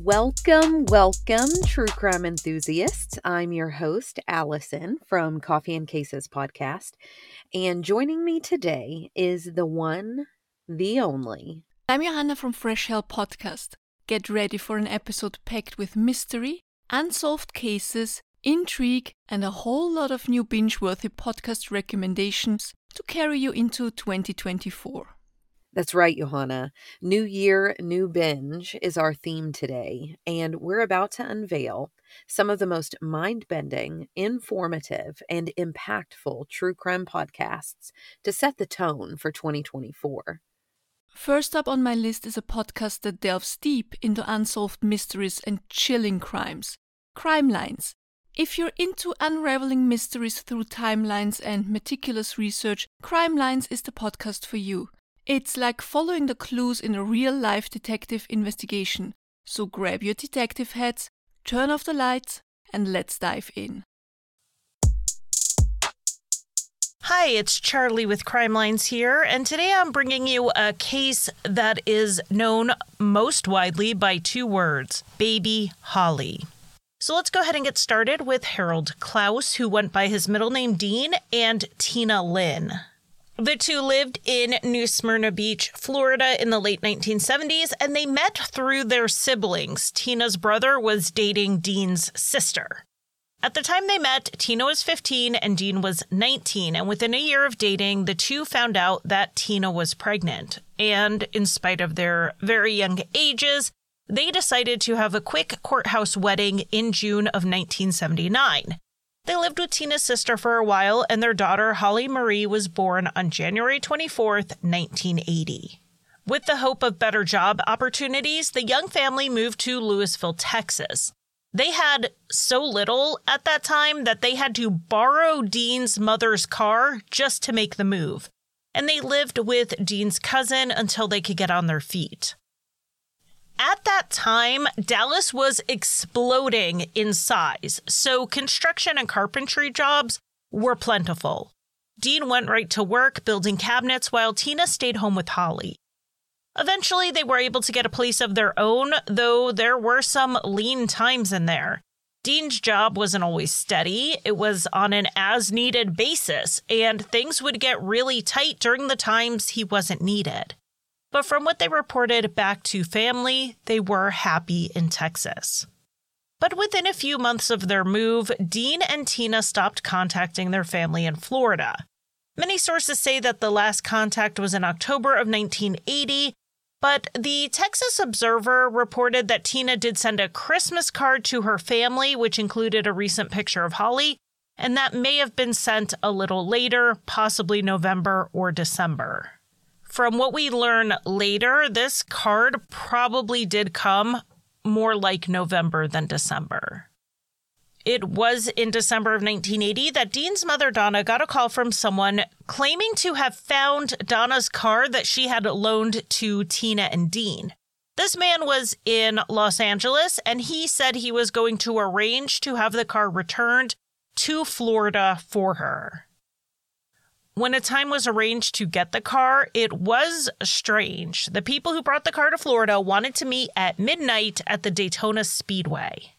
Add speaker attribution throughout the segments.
Speaker 1: Welcome, welcome, true crime enthusiasts. I'm your host, Allison from Coffee and Cases podcast. And joining me today is the one, the only.
Speaker 2: I'm Johanna from Fresh Hell Podcast. Get ready for an episode packed with mystery, unsolved cases, intrigue, and a whole lot of new binge worthy podcast recommendations to carry you into 2024.
Speaker 1: That's right, Johanna. New Year, New Binge is our theme today, and we're about to unveil some of the most mind bending, informative, and impactful true crime podcasts to set the tone for 2024.
Speaker 2: First up on my list is a podcast that delves deep into unsolved mysteries and chilling crimes Crimelines. If you're into unraveling mysteries through timelines and meticulous research, Crimelines is the podcast for you. It's like following the clues in a real life detective investigation. So grab your detective hats, turn off the lights, and let's dive in.
Speaker 3: Hi, it's Charlie with Crimelines here, and today I'm bringing you a case that is known most widely by two words Baby Holly. So let's go ahead and get started with Harold Clouse, who went by his middle name Dean, and Tina Linn. The two lived in New Smyrna Beach, Florida in the late 1970s, and they met through their siblings. Tina's brother was dating Dean's sister. At the time they met, Tina was 15 and Dean was 19, and within a year of dating, the two found out that Tina was pregnant. And in spite of their very young ages, they decided to have a quick courthouse wedding in June of 1979. They lived with Tina's sister for a while, and their daughter, Holly Marie, was born on January 24th, 1980. With the hope of better job opportunities, the young family moved to Lewisville, Texas. They had so little at that time that they had to borrow Dean's mother's car just to make the move. And they lived with Dean's cousin until they could get on their feet. At that time, Dallas was exploding in size, so construction and carpentry jobs were plentiful. Dean went right to work building cabinets while Tina stayed home with Holly. Eventually, they were able to get a place of their own, though there were some lean times in there. Dean's job wasn't always steady, it was on an as needed basis, and things would get really tight during the times he wasn't needed. But from what they reported back to family, they were happy in Texas. But within a few months of their move, Dean and Tina stopped contacting their family in Florida. Many sources say that the last contact was in October of 1980, but the Texas Observer reported that Tina did send a Christmas card to her family, which included a recent picture of Holly, and that may have been sent a little later, possibly November or December. From what we learn later, this card probably did come more like November than December. It was in December of 1980 that Dean's mother, Donna, got a call from someone claiming to have found Donna's car that she had loaned to Tina and Dean. This man was in Los Angeles and he said he was going to arrange to have the car returned to Florida for her. When a time was arranged to get the car, it was strange. The people who brought the car to Florida wanted to meet at midnight at the Daytona Speedway.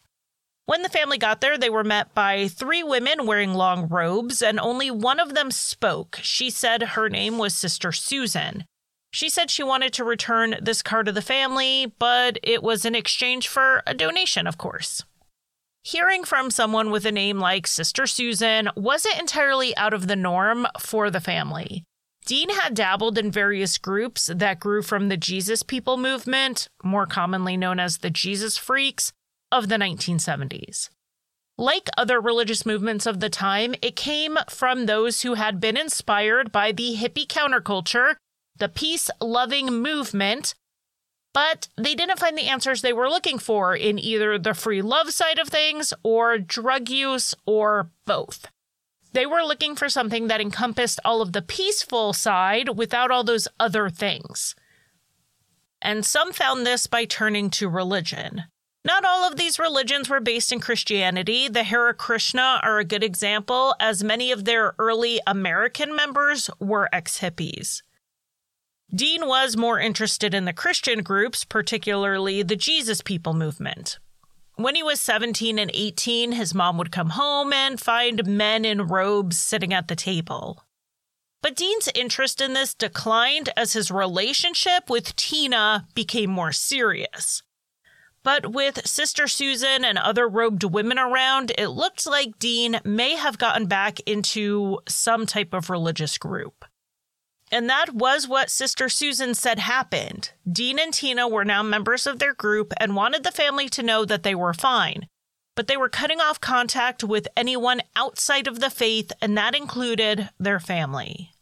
Speaker 3: When the family got there, they were met by three women wearing long robes, and only one of them spoke. She said her name was Sister Susan. She said she wanted to return this car to the family, but it was in exchange for a donation, of course. Hearing from someone with a name like Sister Susan wasn't entirely out of the norm for the family. Dean had dabbled in various groups that grew from the Jesus People movement, more commonly known as the Jesus Freaks, of the 1970s. Like other religious movements of the time, it came from those who had been inspired by the hippie counterculture, the peace loving movement, but they didn't find the answers they were looking for in either the free love side of things or drug use or both. They were looking for something that encompassed all of the peaceful side without all those other things. And some found this by turning to religion. Not all of these religions were based in Christianity. The Hare Krishna are a good example, as many of their early American members were ex hippies. Dean was more interested in the Christian groups, particularly the Jesus People movement. When he was 17 and 18, his mom would come home and find men in robes sitting at the table. But Dean's interest in this declined as his relationship with Tina became more serious. But with Sister Susan and other robed women around, it looked like Dean may have gotten back into some type of religious group. And that was what Sister Susan said happened. Dean and Tina were now members of their group and wanted the family to know that they were fine. But they were cutting off contact with anyone outside of the faith, and that included their family.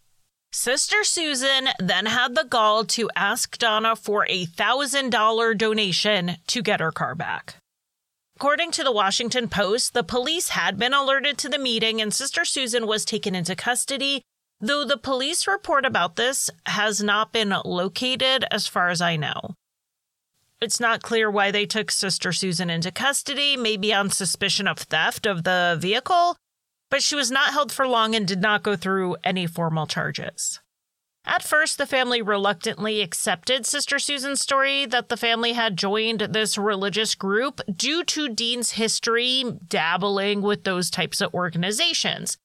Speaker 3: Sister Susan then had the gall to ask Donna for a $1,000 donation to get her car back. According to the Washington Post, the police had been alerted to the meeting and Sister Susan was taken into custody though the police report about this has not been located as far as I know. It's not clear why they took Sister Susan into custody, maybe on suspicion of theft of the vehicle, but she was not held for long and did not go through any formal charges. At first, the family reluctantly accepted Sister Susan's story that the family had joined this religious group due to Dean's history dabbling with those types of organizations.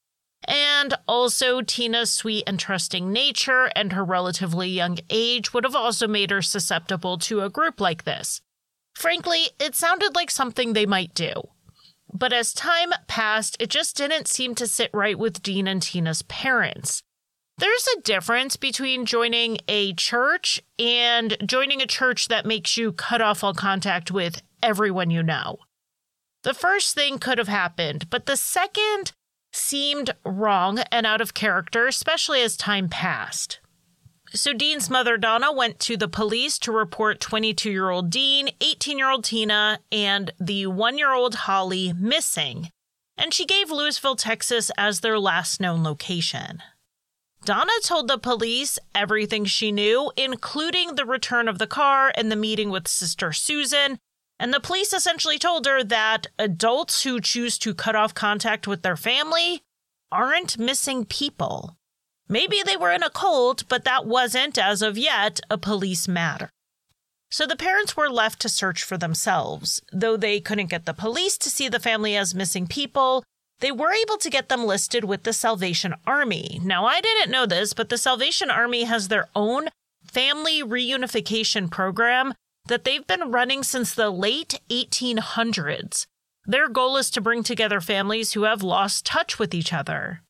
Speaker 3: And also, Tina's sweet and trusting nature and her relatively young age would have also made her susceptible to a group like this. Frankly, it sounded like something they might do. But as time passed, it just didn't seem to sit right with Dean and Tina's parents. There's a difference between joining a church and joining a church that makes you cut off all contact with everyone you know. The first thing could have happened, but the second seemed wrong and out of character, especially as time passed. So, Dean's mother, Donna, went to the police to report 22 year old Dean, 18 year old Tina, and the one year old Holly missing, and she gave Lewisville, Texas as their last known location. Donna told the police everything she knew, including the return of the car and the meeting with Sister Susan, and the police essentially told her that adults who choose to cut off contact with their family aren't missing people. Maybe they were in a cult, but that wasn't, as of yet, a police matter. So the parents were left to search for themselves. Though they couldn't get the police to see the family as missing people, they were able to get them listed with the Salvation Army. Now, I didn't know this, but the Salvation Army has their own family reunification program that they've been running since the late 1800s. Their goal is to bring together families who have lost touch with each other.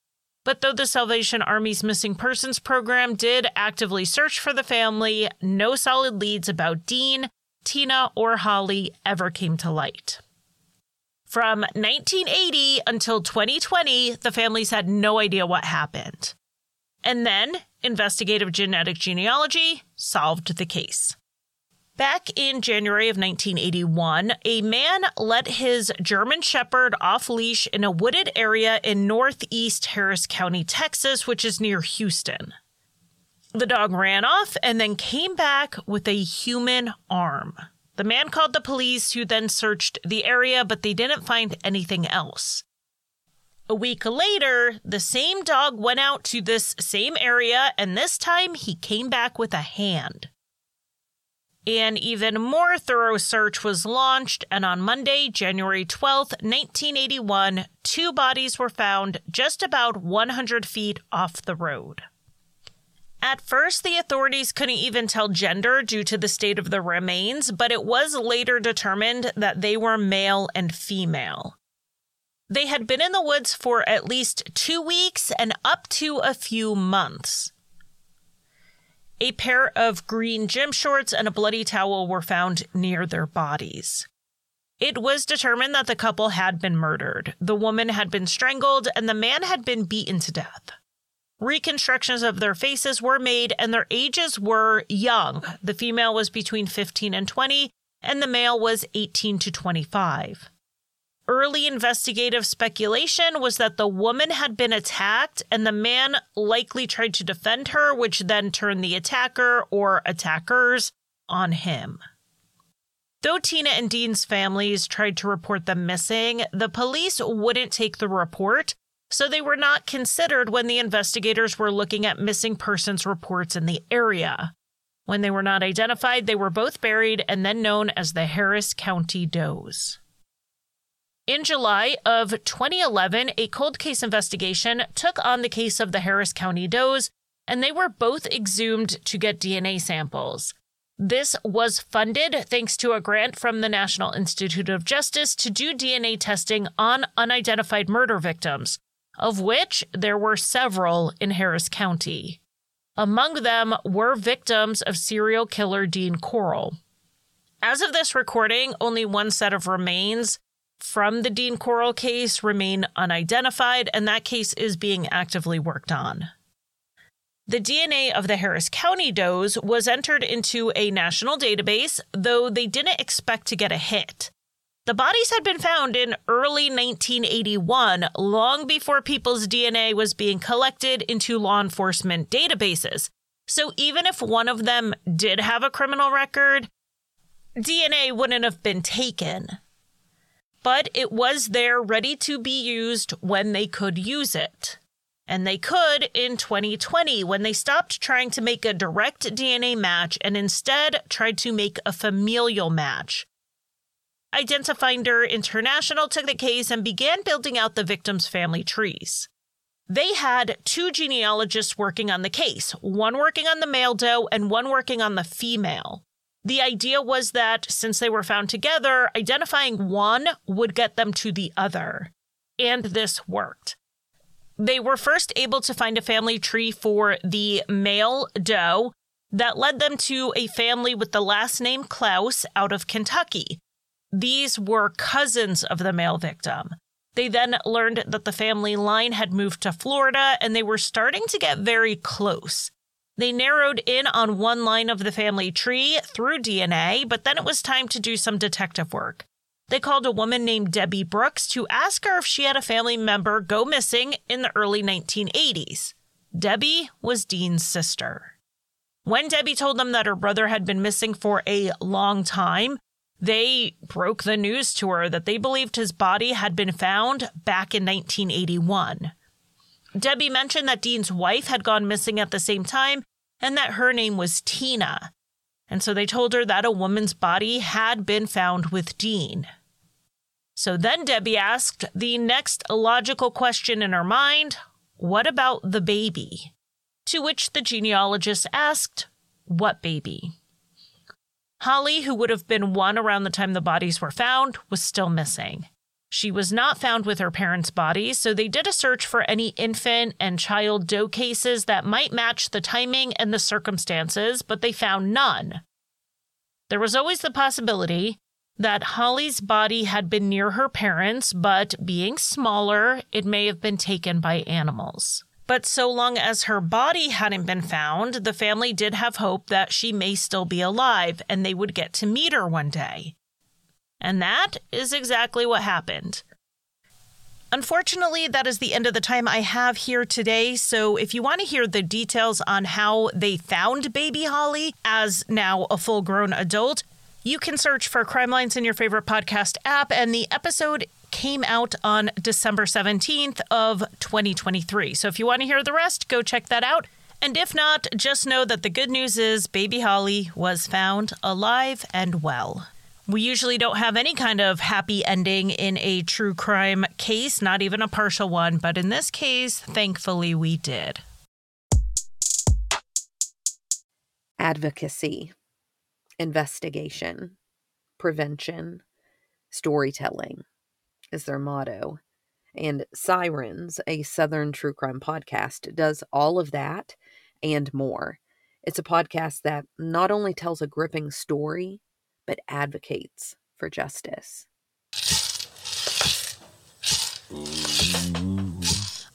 Speaker 3: But though the Salvation Army's Missing Persons program did actively search for the family, no solid leads about Dean, Tina, or Holly ever came to light. From 1980 until 2020, the families had no idea what happened. And then, investigative genetic genealogy solved the case. Back in January of 1981, a man let his German Shepherd off leash in a wooded area in northeast Harris County, Texas, which is near Houston. The dog ran off and then came back with a human arm. The man called the police, who then searched the area, but they didn't find anything else. A week later, the same dog went out to this same area, and this time he came back with a hand. An even more thorough search was launched, and on Monday, January 12, 1981, two bodies were found just about 100 feet off the road. At first, the authorities couldn't even tell gender due to the state of the remains, but it was later determined that they were male and female. They had been in the woods for at least two weeks and up to a few months. A pair of green gym shorts and a bloody towel were found near their bodies. It was determined that the couple had been murdered. The woman had been strangled and the man had been beaten to death. Reconstructions of their faces were made and their ages were young. The female was between 15 and 20, and the male was 18 to 25. Early investigative speculation was that the woman had been attacked and the man likely tried to defend her, which then turned the attacker or attackers on him. Though Tina and Dean's families tried to report them missing, the police wouldn't take the report, so they were not considered when the investigators were looking at missing persons reports in the area. When they were not identified, they were both buried and then known as the Harris County Does. In July of 2011, a cold case investigation took on the case of the Harris County Does, and they were both exhumed to get DNA samples. This was funded thanks to a grant from the National Institute of Justice to do DNA testing on unidentified murder victims, of which there were several in Harris County. Among them were victims of serial killer Dean Corll. As of this recording, only one set of remains from the Dean Corll case remain unidentified, and that case is being actively worked on. The DNA of the Harris County does was entered into a national database, though they didn't expect to get a hit. The bodies had been found in early 1981, long before people's DNA was being collected into law enforcement databases. So even if one of them did have a criminal record, DNA wouldn't have been taken. But it was there ready to be used when they could use it. And they could in 2020 when they stopped trying to make a direct DNA match and instead tried to make a familial match. Identifinder International took the case and began building out the victims' family trees. They had two genealogists working on the case, one working on the male doe and one working on the female. The idea was that since they were found together, identifying one would get them to the other. And this worked. They were first able to find a family tree for the male doe that led them to a family with the last name Clouse out of Kentucky. These were cousins of the male victim. They then learned that the family line had moved to Florida and they were starting to get very close. They narrowed in on one line of the family tree through DNA, but then it was time to do some detective work. They called a woman named Debbie Brooks to ask her if she had a family member go missing in the early 1980s. Debbie was Dean's sister. When Debbie told them that her brother had been missing for a long time, they broke the news to her that they believed his body had been found back in 1981. Debbie mentioned that Dean's wife had gone missing at the same time and that her name was Tina. And so they told her that a woman's body had been found with Dean. So then Debbie asked the next logical question in her mind What about the baby? To which the genealogist asked, What baby? Holly, who would have been one around the time the bodies were found, was still missing. She was not found with her parents' bodies, so they did a search for any infant and child doe cases that might match the timing and the circumstances, but they found none. There was always the possibility that Holly's body had been near her parents, but being smaller, it may have been taken by animals. But so long as her body hadn't been found, the family did have hope that she may still be alive and they would get to meet her one day. And that is exactly what happened. Unfortunately, that is the end of the time I have here today. So, if you want to hear the details on how they found baby Holly as now a full grown adult, you can search for Crimelines in your favorite podcast app, and the episode came out on December 17th of 2023. So if you want to hear the rest, go check that out. And if not, just know that the good news is baby Holly was found alive and well. We usually don't have any kind of happy ending in a true crime case, not even a partial one, but in this case, thankfully we did.
Speaker 1: Advocacy, investigation, prevention, storytelling is their motto. And Sirens, a Southern true crime podcast, does all of that and more. It's a podcast that not only tells a gripping story, but advocates for justice.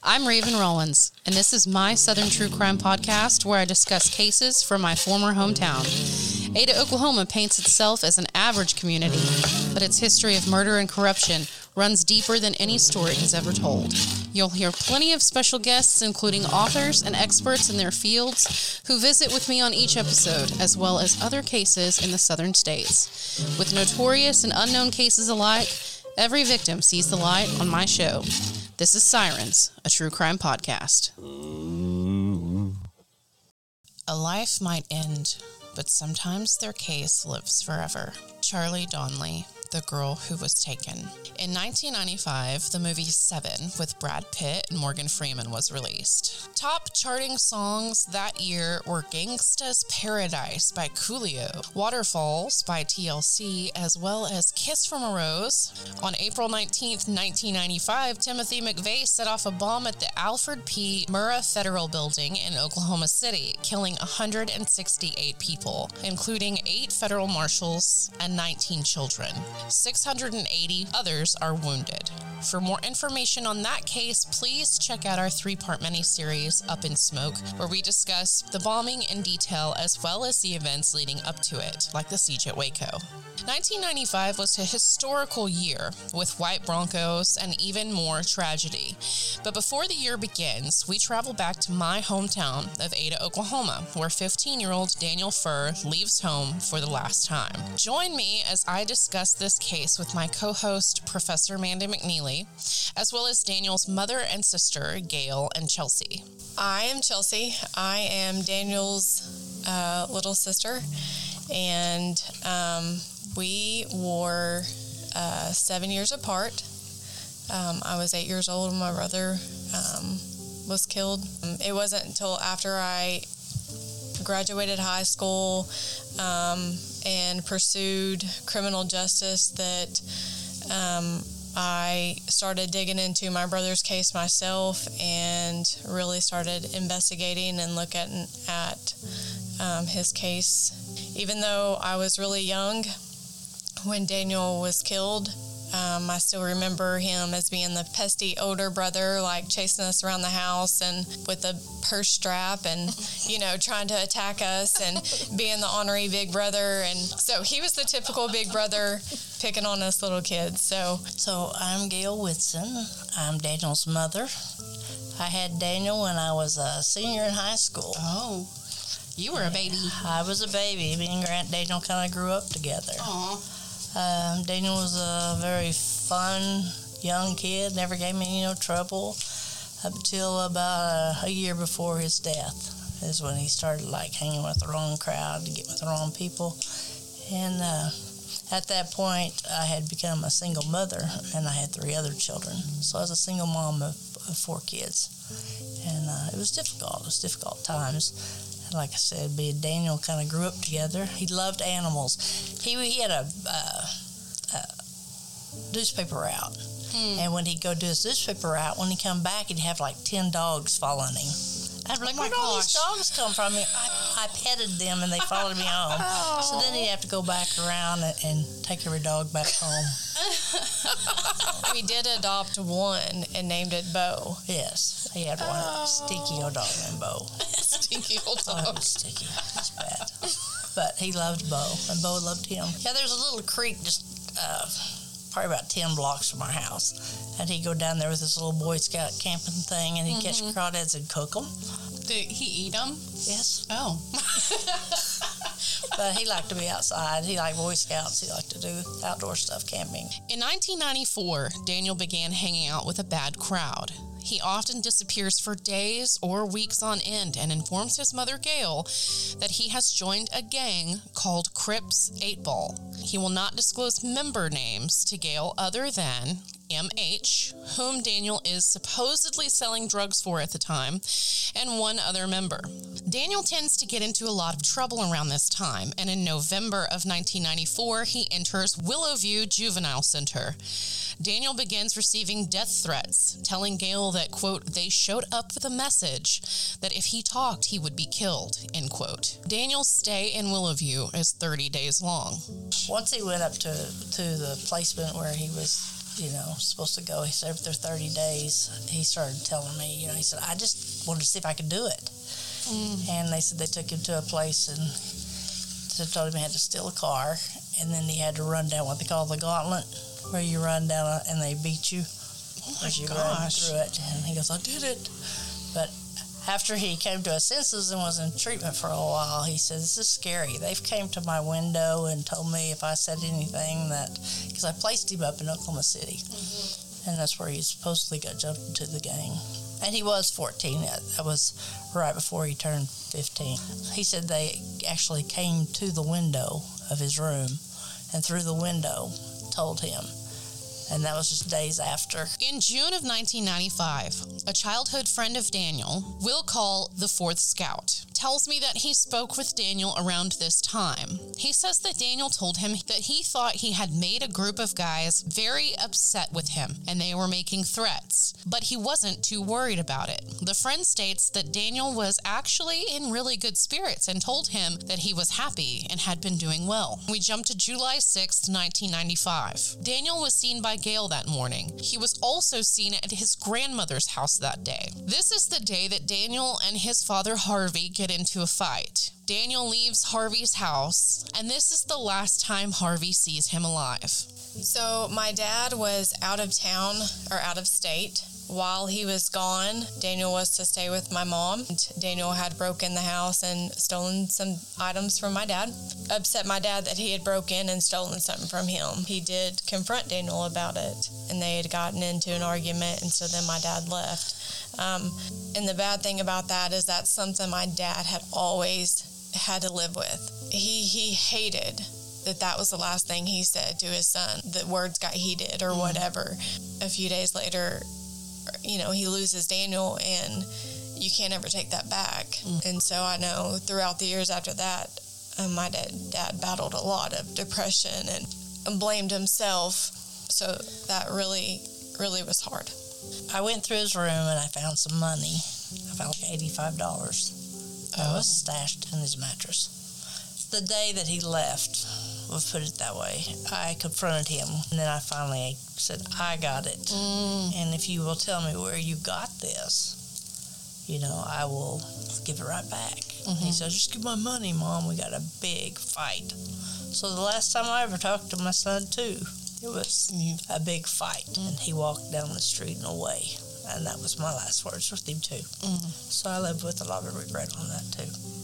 Speaker 4: I'm Raven Rollins, and this is my Southern True Crime podcast where I discuss cases from my former hometown. Ada, Oklahoma paints itself as an average community, but its history of murder and corruption runs deeper than any story has ever told. You'll hear plenty of special guests, including authors and experts in their fields, who visit with me on each episode, as well as other cases in the southern states. With notorious and unknown cases alike, every victim sees the light on my show. This is Sirens, a true crime podcast. A life might end but sometimes their case lives forever. Charlie Donnelly, the Girl Who Was Taken. In 1995, the movie Seven with Brad Pitt and Morgan Freeman was released. Top charting songs that year were Gangsta's Paradise by Coolio, Waterfalls by TLC, as well as Kiss from a Rose. On April 19, 1995, Timothy McVeigh set off a bomb at the Alfred P. Murrah Federal Building in Oklahoma City, killing 168 people, including eight federal marshals and 19 children. 680 others are wounded. For more information on that case, please check out our three part mini series, Up in Smoke, where we discuss the bombing in detail as well as the events leading up to it, like the siege at Waco. 1995 was a historical year with white Broncos and even more tragedy. But before the year begins, we travel back to my hometown of Ada, Oklahoma, where 15 year old Daniel Furr leaves home for the last time. Join me as I discuss this case with my co host, Professor Mandy McNeely, as well as Daniel's mother and sister, Gail and Chelsea.
Speaker 5: I am Chelsea. I am Daniel's uh, little sister, and um, we were uh, seven years apart. Um, I was eight years old when my brother um, was killed. Um, it wasn't until after I graduated high school um, and pursued criminal justice that um, I started digging into my brother's case myself and really started investigating and looking at um, his case. Even though I was really young when Daniel was killed, um, I still remember him as being the pesty older brother, like chasing us around the house and with a purse strap and, you know, trying to attack us and being the honorary big brother. And so he was the typical big brother picking on us little kids. So,
Speaker 6: So I'm Gail Whitson. I'm Daniel's mother. I had Daniel when I was a senior in high school.
Speaker 4: Oh, you were a baby.
Speaker 6: I was a baby. Me and Grant Daniel kind of grew up together.
Speaker 4: Aw.
Speaker 6: Um, Daniel was a very fun young kid. Never gave me no trouble up until about a, a year before his death. Is when he started like hanging with the wrong crowd and getting with the wrong people. And uh, at that point, I had become a single mother, and I had three other children. So I was a single mom of, of four kids, and uh, it was difficult. It was difficult times. Like I said, me and Daniel kind of grew up together. He loved animals. He he had a, uh, a newspaper route, and when he'd go do his newspaper route, when he come back, he'd have like ten dogs following him. Be like,
Speaker 4: Oh
Speaker 6: where'd all these dogs come from? I, I petted them and they followed me home. So then he'd have to go back around and, and take every dog back home.
Speaker 5: we did adopt one and named it Bo.
Speaker 6: Yes, he had one stinky old dog named Bo.
Speaker 4: Stinky old
Speaker 6: Oh, it
Speaker 4: dog.
Speaker 6: was sticky. It was bad. But he loved Bo, and Bo loved him. Yeah, there's a little creek just uh, probably about 10 blocks from our house. And he'd go down there with his little Boy Scout camping thing, and he'd catch mm-hmm. crawdads and cook them.
Speaker 4: Did he eat them?
Speaker 6: Yes.
Speaker 4: Oh.
Speaker 6: But he liked to be outside. He liked Boy Scouts. He liked to do outdoor stuff, camping.
Speaker 4: In 1994, Daniel began hanging out with a bad crowd. He often disappears for days or weeks on end and informs his mother, Gail, that he has joined a gang called Crips 8 Ball. He will not disclose member names to Gail other than MH, whom Daniel is supposedly selling drugs for at the time, and one other member. Daniel tends to get into a lot of trouble around this time, and in November of 1994, he enters Willowview Juvenile Center. Daniel begins receiving death threats, telling Gail that, quote, they showed up with a message that if he talked, he would be killed, end quote. Daniel's stay in Willowview is 30 days long.
Speaker 6: Once he went up to, to the placement where he was, you know, supposed to go, he served there 30 days. He started telling me, you know, he said, I just wanted to see if I could do it. Mm. And they said they took him to a place and told him he had to steal a car. And then he had to run down what they call the gauntlet, where you run down a, and they beat you oh as you run
Speaker 4: gosh.
Speaker 6: through it. And he goes, I did it. But after he came to his senses and was in treatment for a while, he said, "This is scary. They've came to my window and told me if I said anything that because I placed him up in Oklahoma City, mm-hmm. and that's where he supposedly got jumped into the gang. And he was 14. That that was right before he turned 15. He said they actually came to the window of his room and through the window told him. And that was just days after.
Speaker 4: In June of 1995, a childhood friend of Daniel, Will Call the Fourth Scout, tells me that he spoke with Daniel around this time. He says that Daniel told him that he thought he had made a group of guys very upset with him and they were making threats, but he wasn't too worried about it. The friend states that Daniel was actually in really good spirits and told him that he was happy and had been doing well. We jump to July 6, 1995. Daniel was seen by Gail that morning. He was also seen at his grandmother's house that day. This is the day that Daniel and his father Harvey get into a fight. Daniel leaves Harvey's house, and this is the last time Harvey sees him alive.
Speaker 5: So my dad was out of town or out of state. While he was gone, Daniel was to stay with my mom. Daniel had broken the house and stolen some items from my dad. Upset my dad that he had broken and stolen something from him. He did confront Daniel about it, and they had gotten into an argument, and so then my dad left. Um, and the bad thing about that is that's something my dad had always had to live with. He he hated that that was the last thing he said to his son. The words got heated or whatever. A few days later, you know, he loses Daniel and you can't ever take that back. And so I know throughout the years after that, uh, my dad, dad battled a lot of depression and, blamed himself. So that really, really was hard.
Speaker 6: I went through his room and I found some money. I found $85 that was stashed in his mattress. The day that he left, we'll put it that way, I confronted him and then I finally said, I got it. Mm. And if you will tell me where you got this, you know, I will give it right back. He mm-hmm. said, Just give my money, Mom. We got a big fight. So the last time I ever talked to my son, too, it was mm-hmm. a big fight. And he mm-hmm. walked down the street and away. And that was my last words with him, too. So I lived with a lot of regret on that, too.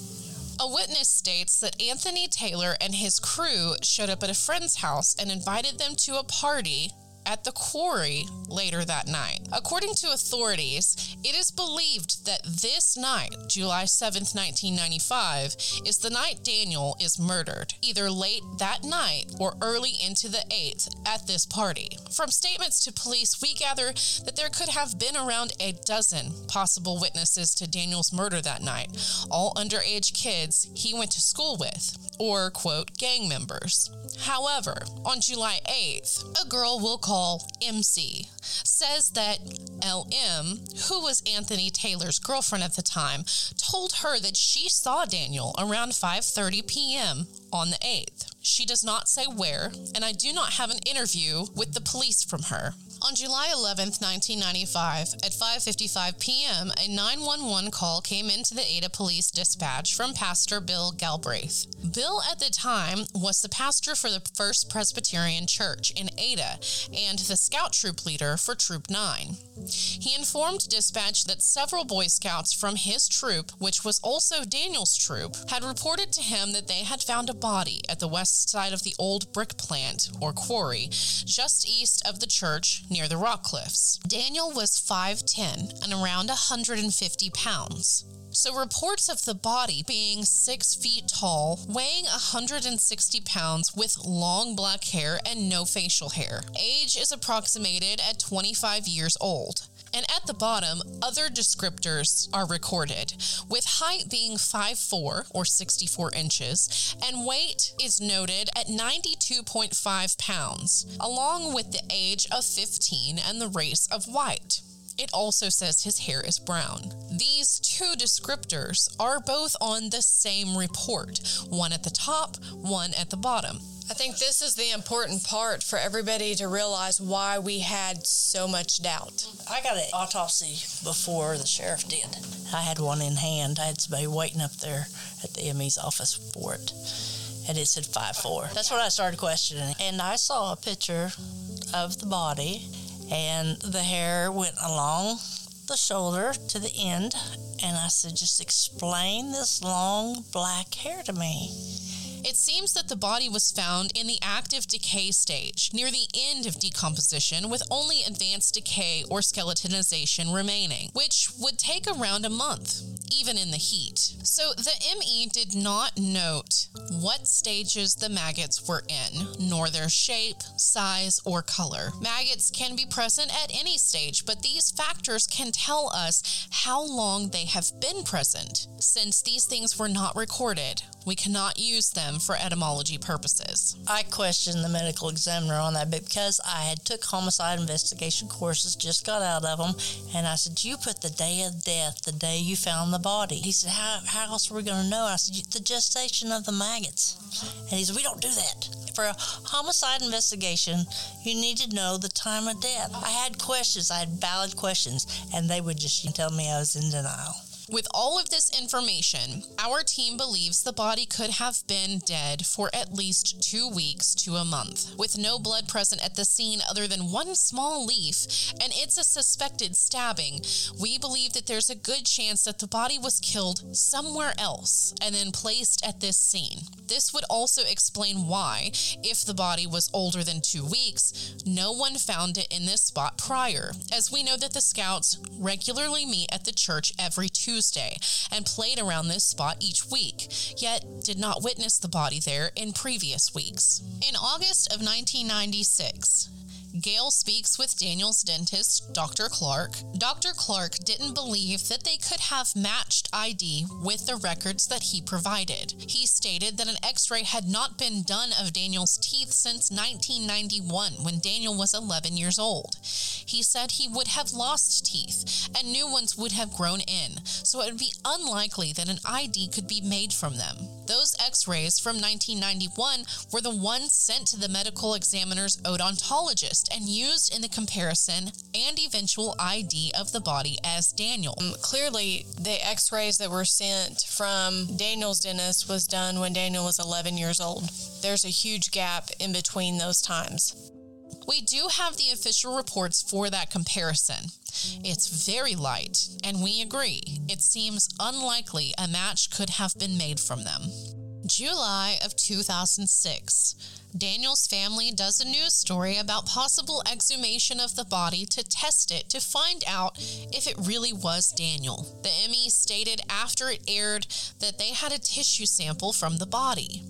Speaker 4: A witness states that Anthony Taylor and his crew showed up at a friend's house and invited them to a party at the quarry later that night. According to authorities, it is believed that this night, July 7th, 1995, is the night Daniel is murdered, either late that night or early into the 8th at this party. From statements to police, we gather that there could have been around a dozen possible witnesses to Daniel's murder that night, all underage kids he went to school with, or, quote, gang members. However, on July 8th, a girl we'll call MC says that LM, who was Anthony Taylor's girlfriend at the time, told her that she saw Daniel around 5:30 p.m. on the 8th. She does not say where, and I do not have an interview with the police from her. On July 11th, 1995, at 5:55 p.m., a 911 call came into the Ada Police Dispatch from Pastor Bill Galbraith. Bill at the time was the pastor for the First Presbyterian Church in Ada and the scout troop leader for Troop 9. He informed dispatch that several Boy Scouts from his troop, which was also Daniel's troop, had reported to him that they had found a body at the west side of the old brick plant, or quarry, just east of the church near the rock cliffs. Daniel was 5'10 and around 150 pounds. So, reports of the body being six feet tall, weighing 160 pounds, with long black hair and no facial hair. Age is approximated at 25 years old. And at the bottom, other descriptors are recorded, with height being 5'4 or 64 inches, and weight is noted at 92.5 pounds, along with the age of 15 and the race of white. It also says his hair is brown. These two descriptors are both on the same report, one at the top, one at the bottom.
Speaker 5: I think this is the important part for everybody to realize why we had so much doubt.
Speaker 6: I got an autopsy before the sheriff did. I had one in hand. I had somebody waiting up there at the ME's office for it. And it said 5 4. That's when I started questioning. And I saw a picture of the body, and the hair went along the shoulder to the end. And I said, just explain this long black hair to me.
Speaker 4: It seems that the body was found in the active decay stage, near the end of decomposition, with only advanced decay or skeletonization remaining, which would take around a month, even in the heat. So the ME did not note what stages the maggots were in, nor their shape, size, or color. Maggots can be present at any stage, but these factors can tell us how long they have been present. Since these things were not recorded, we cannot use them for entomology purposes.
Speaker 6: I questioned the medical examiner on that because I had took homicide investigation courses, just got out of them, and I said, "You put the day of death, the day you found the body." He said, "How, how else are we going to know?" I said, "The gestation of the maggots," and he said, "We don't do that for a homicide investigation. You need to know the time of death." I had questions, I had valid questions, and they would just tell me I was in denial.
Speaker 4: With all of this information, our team believes the body could have been dead for at least two weeks to a month, with no blood present at the scene other than one small leaf, and it's a suspected stabbing. We believe that there's a good chance that the body was killed somewhere else and then placed at this scene. This would also explain why, if the body was older than two weeks, no one found it in this spot prior, as we know that the scouts regularly meet at the church every Tuesday and played around this spot each week, yet did not witness the body there in previous weeks. In August of 1996, Gail speaks with Daniel's dentist, Dr. Clark. Dr. Clark didn't believe that they could have matched ID with the records that he provided. He stated that an x ray had not been done of Daniel's teeth since 1991 when Daniel was 11 years old. He said he would have lost teeth and new ones would have grown in, so it would be unlikely that an ID could be made from them. Those x rays from 1991 were the ones sent to the medical examiner's odontologist and used in the comparison and eventual ID of the body as Daniel.
Speaker 5: Um, clearly, the x rays that were sent from Daniel's dentist was done when Daniel was 11 years old. There's a huge gap in between those times.
Speaker 4: We do have the official reports for that comparison. It's very light, and we agree. It seems unlikely a match could have been made from them. July of 2006. Daniel's family does a news story about possible exhumation of the body to test it to find out if it really was Daniel. The ME stated after it aired that they had a tissue sample from the body.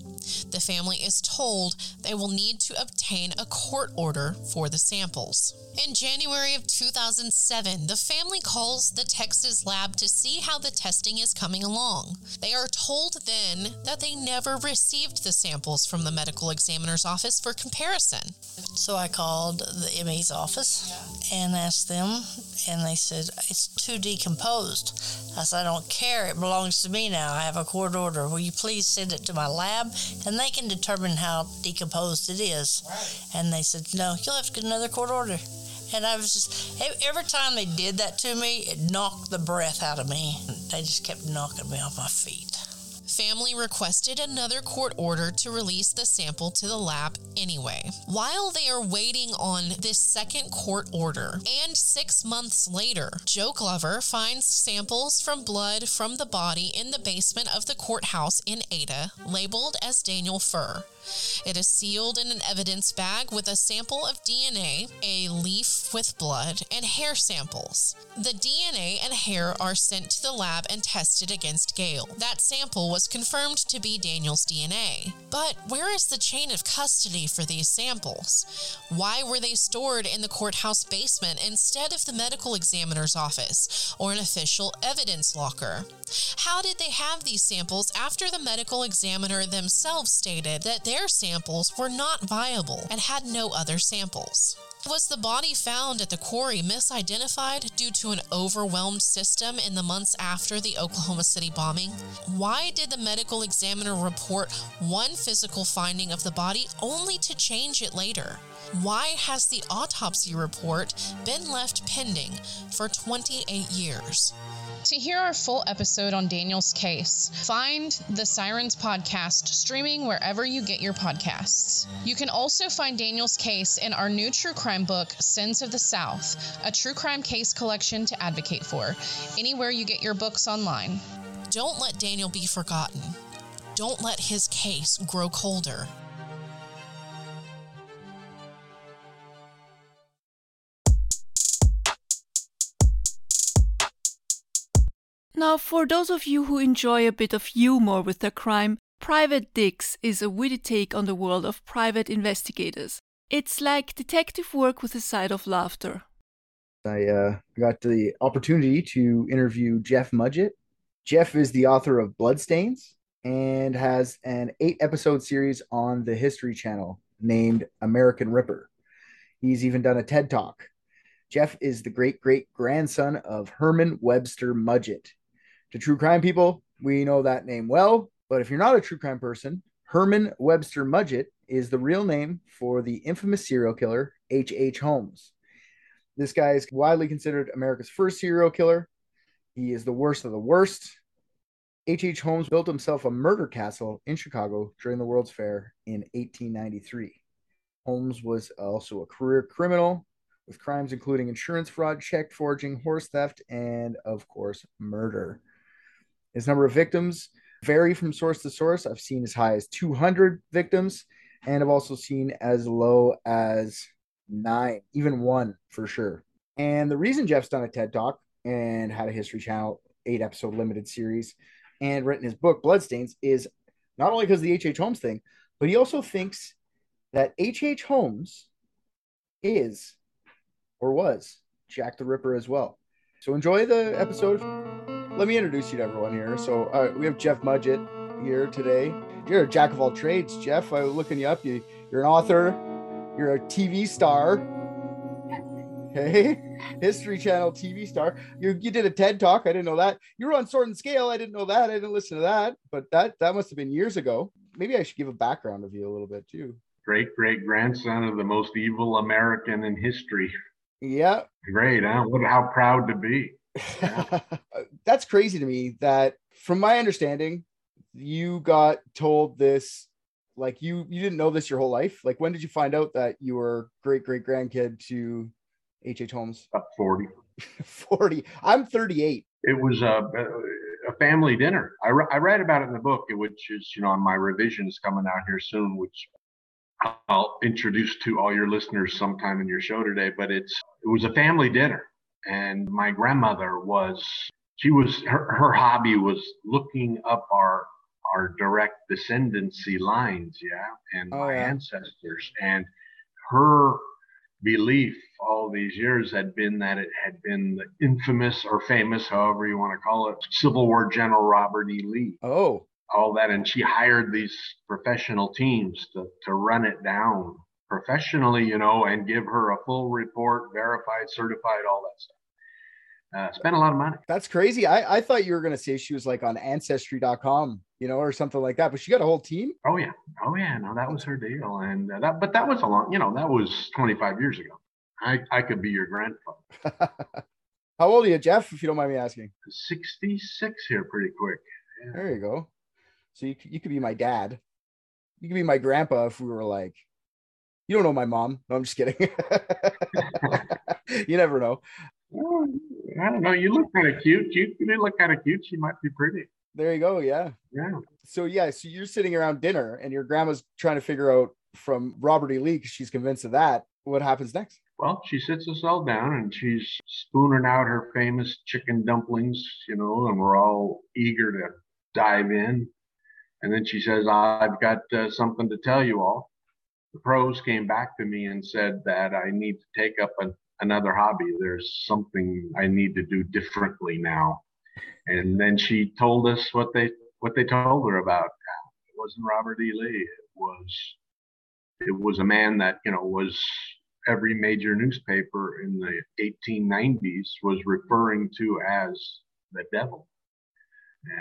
Speaker 4: The family is told they will need to obtain a court order for the samples. In January of 2007, the family calls the Texas lab to see how the testing is coming along. They are told then that they never received the samples from the medical examiner's office for comparison.
Speaker 6: So I called the ME's office and asked them, and they said, It's too decomposed. I said, I don't care. It belongs to me now. I have a court order. Will you please send it to my lab? And they can determine how decomposed it is. And they said, No, you'll have to get another court order. And I was just, every time they did that to me, it knocked the breath out of me. They just kept knocking me off my feet.
Speaker 4: Family requested another court order to release the sample to the lab anyway. While they are waiting on this second court order, and six months later, Joe Glover finds samples from blood from the body in the basement of the courthouse in Ada, labeled as Daniel Furr. It is sealed in an evidence bag with a sample of DNA, a leaf with blood, and hair samples. The DNA and hair are sent to the lab and tested against Gail. That sample was confirmed to be Daniel's DNA. But where is the chain of custody for these samples? Why were they stored in the courthouse basement instead of the medical examiner's office or an official evidence locker? How did they have these samples after the medical examiner themselves stated that their samples were not viable and had no other samples? Was the body found at the quarry misidentified due to an overwhelmed system in the months after the Oklahoma City bombing? Why did the medical examiner report one physical finding of the body only to change it later? Why has the autopsy report been left pending for 28 years? To hear our full episode on Daniel's case, find the Sirens podcast streaming wherever you get your podcasts. You can also find Daniel's case in our new true crime book, Sins of the South, a true crime case collection to advocate for, anywhere you get your books online. Don't let Daniel be forgotten. Don't let his case grow colder.
Speaker 2: Now, for those of you who enjoy a bit of humor with their crime, Private Dicks is a witty take on the world of private investigators. It's like detective work with a side of laughter.
Speaker 7: I uh, got the opportunity to interview Jeff Mudgett. Jeff is the author of Bloodstains and has an eight episode series on the History Channel named American Ripper. He's even done a TED Talk. Jeff is the great great grandson of Herman Webster Mudgett. To true crime people, we know that name well, but if you're not a true crime person, Herman Webster Mudgett is the real name for the infamous serial killer H.H. H. Holmes. This guy is widely considered America's first serial killer. He is the worst of the worst. H.H. H. Holmes built himself a murder castle in Chicago during the World's Fair in 1893. Holmes was also a career criminal with crimes including insurance fraud, check forging, horse theft, and, of course, murder. His number of victims vary from source to source. I've seen as high as 200 victims, and I've also seen as low as nine, even one for sure. And the reason Jeff's done a TED Talk and had a History Channel eight episode limited series and written his book Bloodstains is not only because of the H.H. Holmes thing, but he also thinks that H.H. Holmes is or was Jack the Ripper as well. So enjoy the episode. Let me introduce you to everyone here. So uh, we have Jeff Mudgett here today. You're a jack of all trades, Jeff. I was looking you up. You, you're an author. You're a TV star. Okay, History Channel TV star. You you did a TED talk. I didn't know that. You were on Sword and Scale. I didn't know that. I didn't listen to that. But that that must have been years ago. Maybe I should give a background of you a little bit too.
Speaker 8: Great great grandson of the most evil American in history.
Speaker 7: Yeah.
Speaker 8: Great, huh? What how proud to be.
Speaker 7: Uh, that's crazy to me that from my understanding, you got told this like you you didn't know this your whole life. Like when did you find out that you were great great grandkid to H.H. H. Holmes?
Speaker 8: Up 40.
Speaker 7: 40. I'm 38.
Speaker 8: It was a, a family dinner. I, I write about it in the book, which is, you know, on my revisions coming out here soon, which I'll introduce to all your listeners sometime in your show today. But it's it was a family dinner, and my grandmother was she was her, her hobby was looking up our our direct descendancy lines, yeah, and
Speaker 7: Oh,
Speaker 8: my
Speaker 7: yeah.
Speaker 8: ancestors, and her belief all these years had been that it had been the infamous or famous, however you want to call it, Civil War General Robert E. Lee
Speaker 7: Oh,
Speaker 8: all that and she hired these professional teams to, to run it down professionally you know and give her a full report verified certified all that stuff uh, spent a lot of money
Speaker 7: that's crazy. I, I thought you were gonna say she was like on ancestry.com, you know, or something like that. But she got a whole team.
Speaker 8: oh yeah oh yeah no that was her deal and uh, that but that was a long you know that was 25 years ago i i could be your grandfather
Speaker 7: How old are you, Jeff? If you don't mind me asking.
Speaker 8: 66 here pretty quick
Speaker 7: There you go. So you, you could be my dad. You could be my grandpa if we were like, you don't know my mom. No, I'm just kidding. you never know.
Speaker 8: Well, i don't know you look kind of cute you, you look kind of cute she might be pretty
Speaker 7: There you go. Yeah.
Speaker 8: yeah
Speaker 7: So yeah, so you're sitting around dinner and your grandma's trying to figure out from Robert E. Lee because she's convinced of that. What happens next?
Speaker 8: Well, she sits us all down and she's spooning out her famous chicken dumplings, you know, and we're all eager to dive in. And then she says, I've got uh, something to tell you all. The pros came back to me and said that I need to take up an, another hobby. There's something I need to do differently now. And then she told us what they what they told her about. It wasn't Robert E. Lee. It was it was a man that you know was every major newspaper in the 1890s was referring to as the devil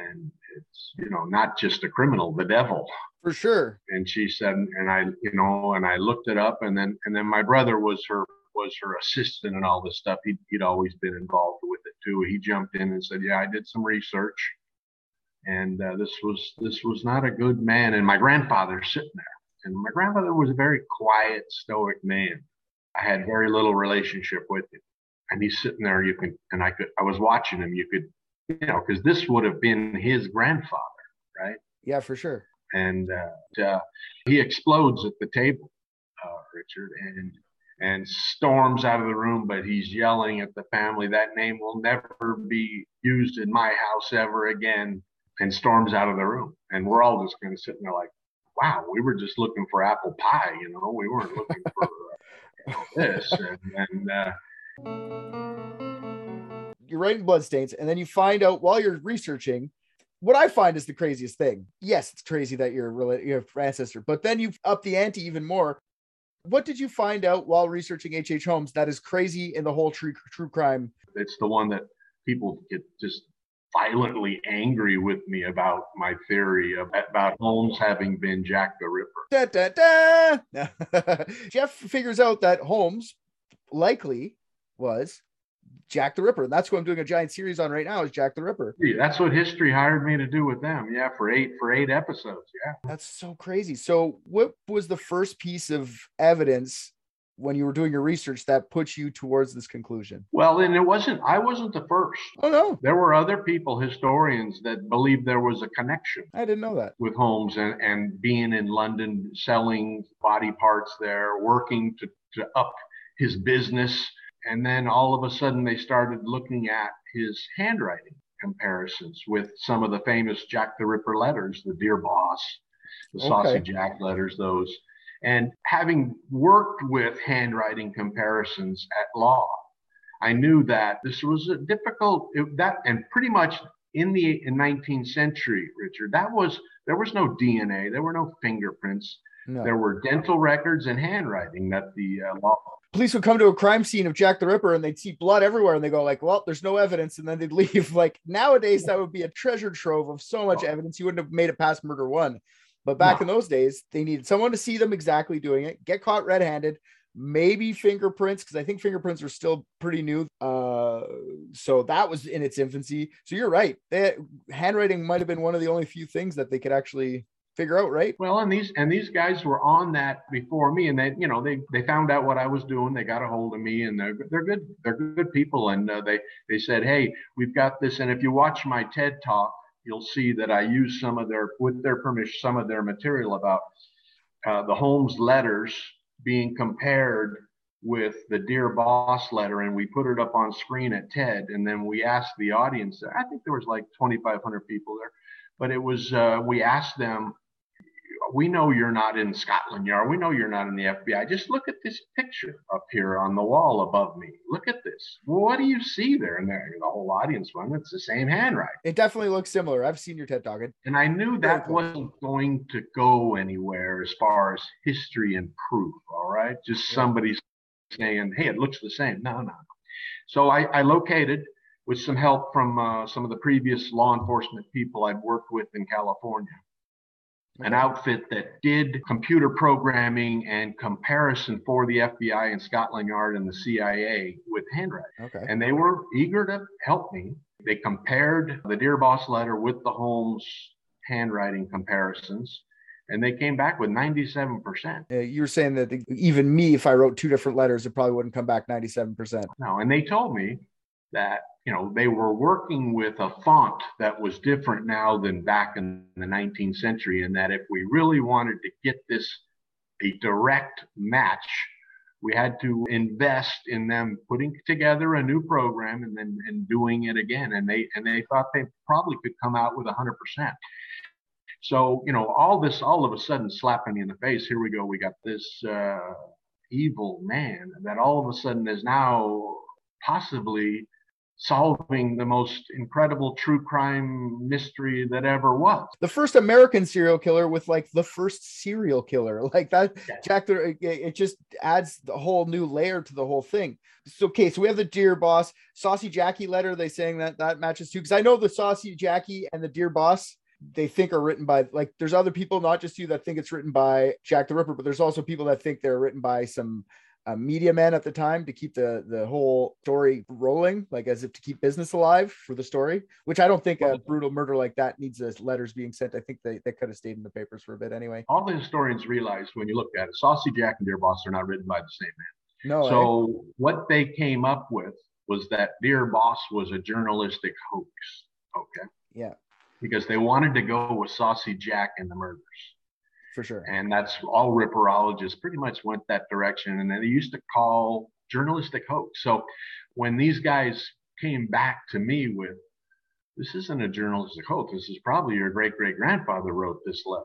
Speaker 8: and it's you know not just a criminal the devil.
Speaker 7: For sure.
Speaker 8: and she said and i you know and i looked it up and then and then my brother was her was her assistant and all this stuff. He'd, he'd always been involved with it too. He jumped in and said yeah i did some research and uh, this was this was not a good man. And my grandfather's sitting there and my grandfather was a very quiet stoic man. I had very little relationship with him. And he's sitting there you can and i could i was watching him you could you know because this would have been his grandfather right
Speaker 7: Yeah, for sure.
Speaker 8: and uh, uh, he explodes at the table, uh, Richard, and and storms out of the room. But he's yelling at the family that name will never be used in my house ever again, and storms out of the room. And we're all just kind of sitting there like, wow, we were just looking for apple pie, you know, we weren't looking for uh, this, and. and uh,
Speaker 7: you're writing bloodstains, and then you find out while you're researching what I find is the craziest thing. Yes, it's crazy that you're really your ancestor, but then you up the ante even more. What did you find out while researching H.H. H. Holmes that is crazy in the whole true true crime?
Speaker 8: It's the one that people get just violently angry with me about my theory of, about Holmes having been Jack the Ripper.
Speaker 7: Da, da, da. Jeff figures out that Holmes likely was Jack the Ripper. And that's what I'm doing a giant series on right now is Jack the Ripper.
Speaker 8: That's what history hired me to do with them. Yeah, for eight for eight episodes. Yeah.
Speaker 7: That's so crazy. So what was the first piece of evidence when you were doing your research that puts you towards this conclusion?
Speaker 8: Well, and it wasn't I wasn't the first.
Speaker 7: Oh no.
Speaker 8: There were other people, historians, that believed there was a connection.
Speaker 7: I didn't know that.
Speaker 8: With Holmes and, and being in London, selling body parts there, working to, to up his business and then all of a sudden, they started looking at his handwriting comparisons with some of the famous Jack the Ripper letters, the Dear Boss, the okay. Saucy Jack letters, those. And having worked with handwriting comparisons at law, I knew that this was a difficult it, that and pretty much in the 19th century, Richard, that was there was no DNA, there were no fingerprints, no. there were dental records and handwriting that the uh, law
Speaker 7: police would come to a crime scene of Jack the Ripper and they'd see blood everywhere and they go like, well, there's no evidence. And then they'd leave. Like nowadays, that would be a treasure trove of so much evidence. You wouldn't have made it past murder one. But back no. in those days, they needed someone to see them exactly doing it, get caught red handed, maybe fingerprints, because I think fingerprints are still pretty new. Uh, so that was in its infancy. So you're right. They, handwriting might have been one of the only few things that they could actually figure out, right?
Speaker 8: Well, and these and these guys were on that before me, and they, you know, they they found out what I was doing. They got a hold of me, and they're they're good they're good people, and uh, they they said, hey, we've got this, and if you watch my TED talk, you'll see that I use some of their with their permission some of their material about uh, the Holmes letters being compared with the Dear Boss letter, and we put it up on screen at TED, and then we asked the audience. I think there was like 2,500 people there, but it was uh, we asked them we know you're not in Scotland Yard. We know you're not in the FBI. Just look at this picture up here on the wall above me. Look at this. What do you see there? And there, the whole audience went, it's the same handwriting.
Speaker 7: It definitely looks similar. I've seen your TED Talk.
Speaker 8: And I knew that wasn't going to go anywhere as far as history and proof. All right. Just somebody saying, hey, it looks the same. No, no. So I, I located with some help from uh, some of the previous law enforcement people I'd worked with in California an outfit that did computer programming and comparison for the FBI and Scotland Yard and the CIA with handwriting. Okay. And they were eager to help me. They compared the Dear Boss letter with the Holmes handwriting comparisons. And they came back with 97%.
Speaker 7: Uh, you were saying that the, even me, if I wrote two different letters, it probably wouldn't come back 97%.
Speaker 8: No, and they told me that you know they were working with a font that was different now than back in the 19th century and that if we really wanted to get this a direct match we had to invest in them putting together a new program and then and doing it again. And they and they thought they probably could come out with 100% so you know all this all of a sudden slapping in the face here we go we got this uh, evil man that all of a sudden is now possibly solving the most incredible true crime mystery that ever was.
Speaker 7: The first American serial killer with like the first serial killer, like that. Yeah. Jack, the, it just adds the whole new layer to the whole thing. So, okay, so we have the Dear Boss, Saucy Jacky letter. They saying that that matches too, because I know the Saucy Jacky and the Dear Boss they think are written by like there's other people not just you that think it's written by Jack the Ripper, but there's also people that think they're written by some a media man at the time to keep the the whole story rolling, like as if to keep business alive for the story. Which I don't think a brutal murder like that needs the letters being sent. I think they, they could have stayed in the papers for a bit anyway.
Speaker 8: All the historians realized when you look at it, Saucy Jack and Dear Boss are not written by the same man. No. So what they came up with was that Dear Boss was a journalistic hoax. Okay.
Speaker 7: Yeah.
Speaker 8: because they wanted to go with Saucy Jack and the murders.
Speaker 7: For sure.
Speaker 8: And that's all ripperologists pretty much went that direction. And they used to call journalistic hoax. So when these guys came back to me with, this isn't a journalistic hoax, this is probably your great great grandfather wrote this letter.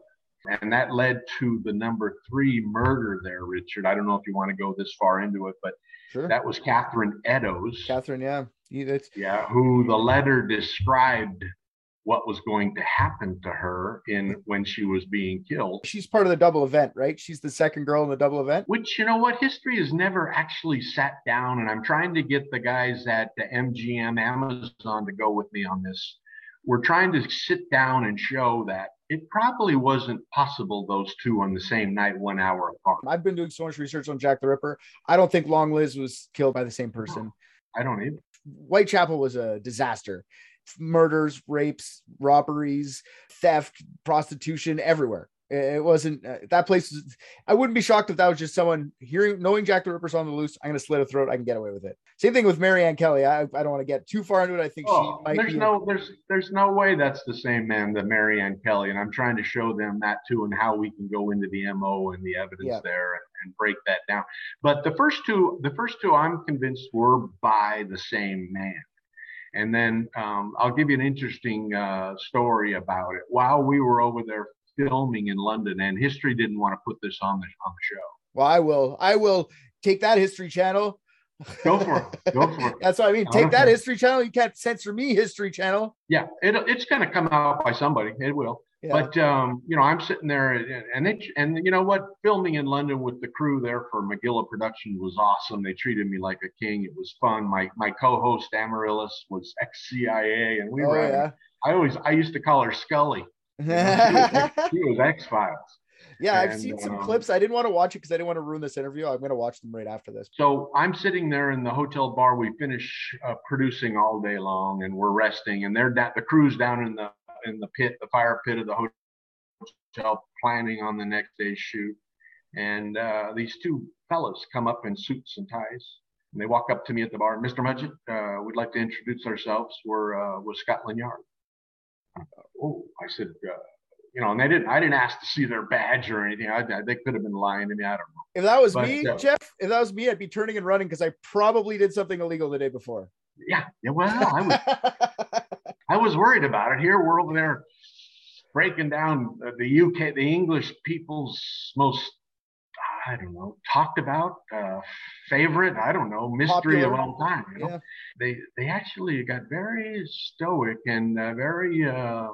Speaker 8: And that led to the number three murder there, Richard. I don't know if you want to go this far into it, but
Speaker 7: Sure.
Speaker 8: that was Catherine Eddowes.
Speaker 7: Catherine, yeah.
Speaker 8: Yeah, who the letter described what was going to happen to her in when she was being killed.
Speaker 7: she's part of the double event, right? She's the second girl in the double event.
Speaker 8: Which you know what history has never actually sat down, and I'm trying to get the guys at the MGM Amazon to go with me on this. We're trying to sit down and show that it probably wasn't possible those two on the same night, one hour apart.
Speaker 7: I've been doing so much research on Jack the Ripper. I don't think Long Liz was killed by the same person.
Speaker 8: I don't even.
Speaker 7: Whitechapel was a disaster. Murders, rapes, robberies, theft, prostitution everywhere. It wasn't uh, that place. Was, I wouldn't be shocked if that was just someone hearing, knowing Jack the Ripper's on the loose. I'm going to slit a throat. I can get away with it. Same thing with Marianne Kelly. I, I don't want to get too far into it. I think
Speaker 8: Oh,
Speaker 7: she might
Speaker 8: there's
Speaker 7: be.
Speaker 8: no, there's, there's no way that's the same man that Marianne Kelly, and I'm trying to show them that too, and how we can go into the MO and the evidence
Speaker 7: Yeah.
Speaker 8: there and, and break that down. But the first two, the first two, I'm convinced were by the same man. And then um, I'll give you an interesting uh, story about it. While we were over there filming in London, and History didn't want to put this on the on the show.
Speaker 7: well, I will. I will take that History Channel.
Speaker 8: Go for it. Go for it.
Speaker 7: That's what I mean. Take that History Channel. You can't censor me, History Channel.
Speaker 8: Yeah, it, it's going to come out by somebody. It will.
Speaker 7: Yeah.
Speaker 8: But um, you know, I'm sitting there, and- and it, and you know what? Filming in London with the crew there for Magilla Production was awesome. They treated me like a king. It was fun. My my co-host Amaryllis was ex-CIA, and we
Speaker 7: oh
Speaker 8: were.
Speaker 7: yeah.
Speaker 8: I always I used to call her Scully. You know, she was X- Files.
Speaker 7: Yeah, I've seen some
Speaker 8: um,
Speaker 7: clips. I didn't want to watch it because I didn't want to ruin this interview. I'm going to watch them right after this.
Speaker 8: So I'm sitting there in the hotel bar. We finish uh, producing all day long, and we're resting. And they're da- the crew's down in the in the pit, the fire pit of the hotel, planning on the next day's shoot. And uh, these two fellas come up in suits and ties, and they walk up to me at the bar. Mr. Mudgett, uh, we'd like to introduce ourselves. We're uh, with Scotland Yard. Oh, I said, uh, you know, and they didn't. I didn't ask to see their badge or anything. I, I- they could have been lying to me. I don't know.
Speaker 7: If that was
Speaker 8: But,
Speaker 7: me,
Speaker 8: uh,
Speaker 7: Jeff, if that was me, I'd be turning and running because I probably did something illegal the day before.
Speaker 8: Yeah, yeah. Well, I was I was worried about it. Here we're over there breaking down the UK, the English people's most, I don't know, talked about, uh, favorite, I don't know, mystery of all time. You know?
Speaker 7: Yeah.
Speaker 8: They they actually got very stoic and uh, very uh,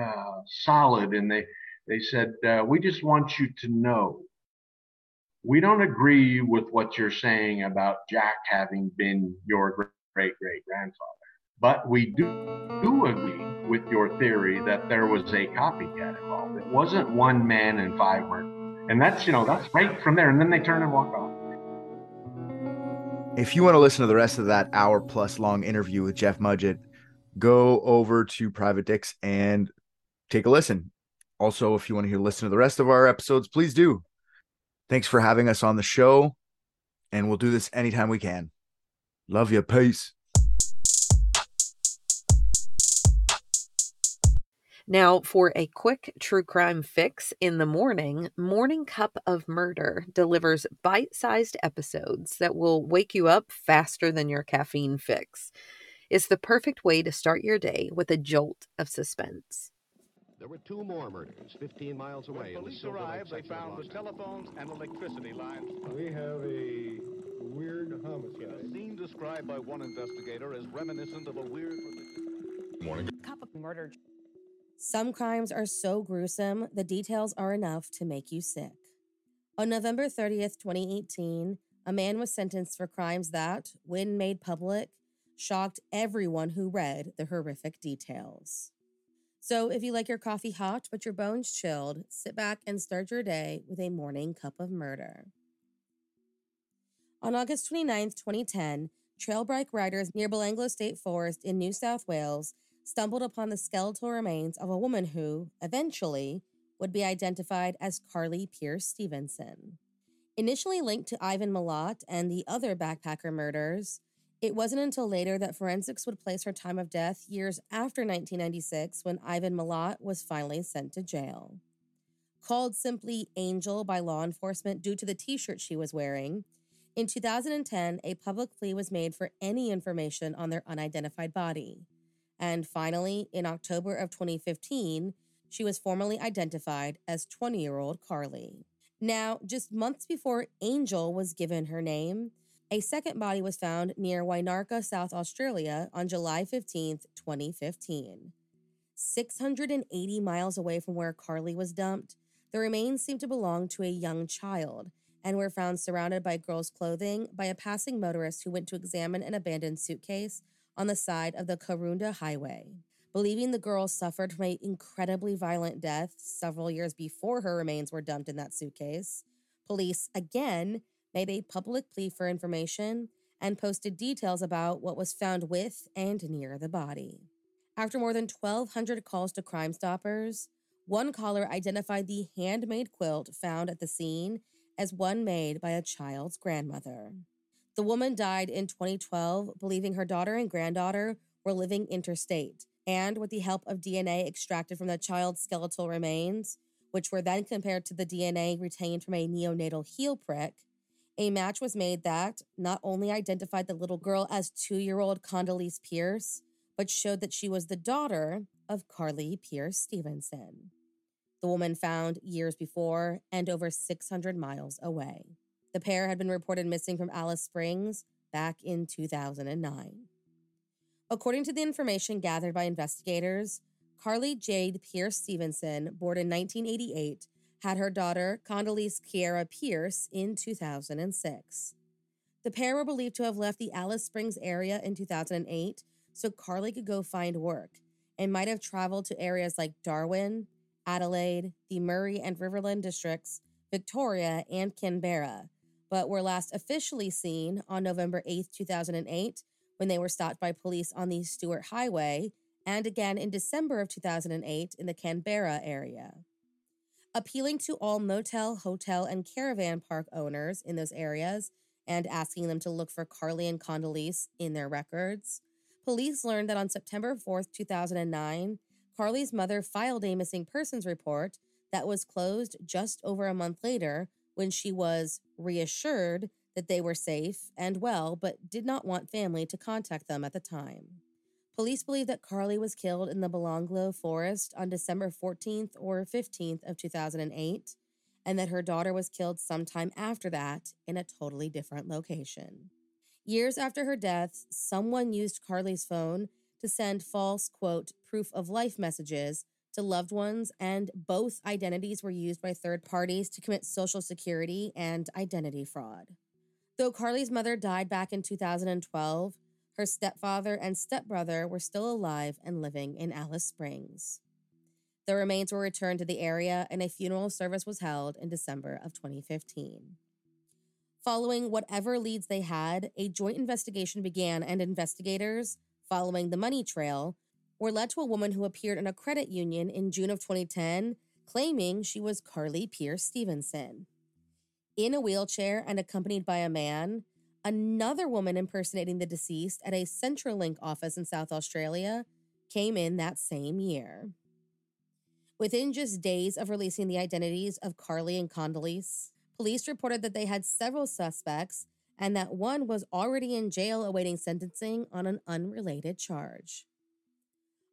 Speaker 8: uh, solid, and they they said, uh, "We just want you to know." We don't agree with what you're saying about Jack having been your great great grandfather. But we do, do agree with your theory that there was a copycat involved. It wasn't one man and five murders. And that's, you know, that's right from there. And then they turn and walk off.
Speaker 7: If you want to listen to the rest of that hour plus long interview with Jeff Mudgett, go over to Private Dicks and take a listen. Also, if you want to hear listen to the rest of our episodes, please do. Thanks for having us on the show, and we'll do this anytime we can. Love you. Peace.
Speaker 1: Now, for a quick true crime fix in the morning, Morning Cup of Murder delivers bite sized episodes that will wake you up faster than your caffeine fix. It's the perfect way to start your day with a jolt of suspense.
Speaker 9: There were two more murders 15 miles away.
Speaker 10: When police arrived, they found the telephones and electricity lines.
Speaker 11: We have a weird homicide.
Speaker 10: A scene described by one investigator as reminiscent of a weird. Morning.
Speaker 12: Cup of murder. Some crimes are so gruesome, the details are enough to make you sick. On November 30th, 2018, a man was sentenced for crimes that, when made public, shocked everyone who read the horrific details. So, if you like your coffee hot but your bones chilled, sit back and start your day with a morning cup of murder. On August 29th, 2010, trail bike riders near Belanglo State Forest in New South Wales stumbled upon the skeletal remains of a woman who, eventually, would be identified as Karlie Pearce Stevenson. Initially linked to Ivan Milat and the other backpacker murders, It wasn't until later that forensics would place her time of death years after 1996 when Ivan Milat was finally sent to jail. Called simply Angel by law enforcement due to the t shirt she was wearing, in 2010, a public plea was made for any information on their unidentified body. And finally, in October of 2015, she was formally identified as 20 year old Karlie. Now, just months before Angel was given her name, a second body was found near Wynarka, South Australia on July 15, 2015. 680 miles away from where Karlie was dumped, the remains seemed to belong to a young child and were found surrounded by girls' clothing by a passing motorist who went to examine an abandoned suitcase on the side of the Karoonda Highway. Believing the girl suffered from an incredibly violent death several years before her remains were dumped in that suitcase, police again made a public plea for information and posted details about what was found with and near the body. After more than 1,200 calls to Crime Stoppers, one caller identified the handmade quilt found at the scene as one made by a child's grandmother. The woman died in 2012, believing her daughter and granddaughter were living interstate, and with the help of DNA extracted from the child's skeletal remains, which were then compared to the DNA retained from a neonatal heel prick, a match was made that not only identified the little girl as two year old Khandalyce Pearce, but showed that she was the daughter of Karlie Pearce Stevenson the woman found years before and over 600 miles away. The pair had been reported missing from Alice Springs back in 2009. According to the information gathered by investigators, Karlie Jade Pearce Stevenson, born in 1988, had her daughter Khandalyce Kiara Pearce in 2006. The pair were believed to have left the Alice Springs area in 2008 so Karlie could go find work and might have traveled to areas like Darwin, Adelaide, the Murray and Riverland districts, Victoria, and Canberra, but were last officially seen on November 8, 2008, when they were stopped by police on the Stuart Highway, and again in December of 2008 in the Canberra area. Appealing to all motel, hotel, and caravan park owners in those areas and asking them to look for Karlie and Khandalyce in their records, police learned that on September 4, 2009, Karlie's mother filed a missing persons report that was closed just over a month later when she was reassured that they were safe and well, but did not want family to contact them at the time. Police believe that Karlie was killed in the Belanglo forest on December 14th or 15th of 2008, and that her daughter was killed sometime after that in a totally different location. Years after her death, someone used Karlie's phone to send false, quote, proof of life messages to loved ones, and both identities were used by third parties to commit Social Security and identity fraud. Though Karlie's mother died back in 2012, her stepfather and stepbrother were still alive and living in Alice Springs. The remains were returned to the area, and a funeral service was held in December of 2015. Following whatever leads they had, a joint investigation began, and investigators, following the money trail, were led to a woman who appeared in a credit union in June of 2010, claiming she was Karlie Pearce Stevenson. In a wheelchair and accompanied by a man, another woman impersonating the deceased at a Centrelink office in South Australia came in that same year. Within just days of releasing the identities of Karlie and Khandalyce, police reported that they had several suspects and that one was already in jail awaiting sentencing on an unrelated charge.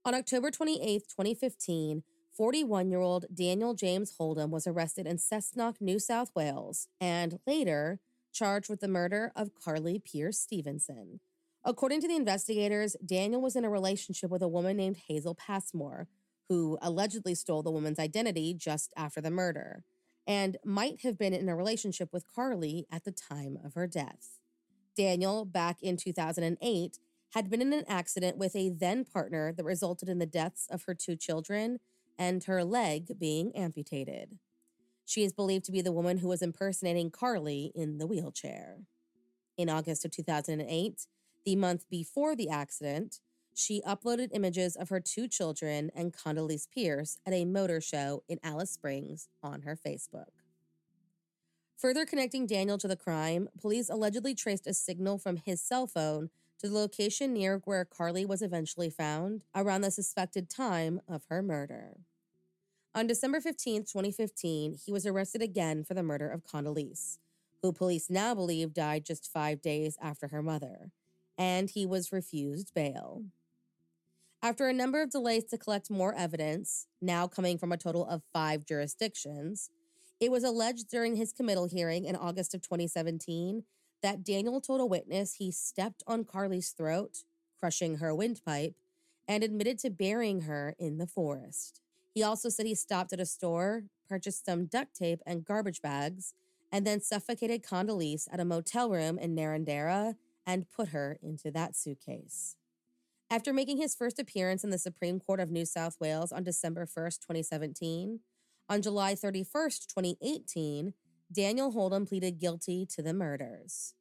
Speaker 12: On October 28, 2015, 41 year old Daniel James Holdom was arrested in Cessnock, New South Wales, and later charged with the murder of Karlie Pearce Stevenson. According to the investigators, Daniel was in a relationship with a woman named Hazel Passmore, who allegedly stole the woman's identity just after the murder, and might have been in a relationship with Karlie at the time of her death. Daniel, back in 2008, had been in an accident with a then partner that resulted in the deaths of her two children and her leg being amputated. She is believed to be the woman who was impersonating Karlie in the wheelchair. In August of 2008, the month before the accident, she uploaded images of her two children and Khandalyce Pearce at a motor show in Alice Springs on her Facebook. Further connecting Daniel to the crime, police allegedly traced a signal from his cell phone to the location near where Karlie was eventually found around the suspected time of her murder. On December 15, 2015, he was arrested again for the murder of Khandalyce, who police now believe died just five days after her mother, and he was refused bail. After a number of delays to collect more evidence, now coming from a total of five jurisdictions, it was alleged during his committal hearing in August of 2017 that Daniel told a witness he stepped on Karlie's throat, crushing her windpipe, and admitted to burying her in the forest. He also said he stopped at a store, purchased some duct tape and garbage bags, and then suffocated Khandalyce at a motel room in Narrandera and put her into that suitcase. After making his first appearance in the Supreme Court of New South Wales on December 1st, 2017, on July 31st, 2018, Daniel Holdom pleaded guilty to the murders.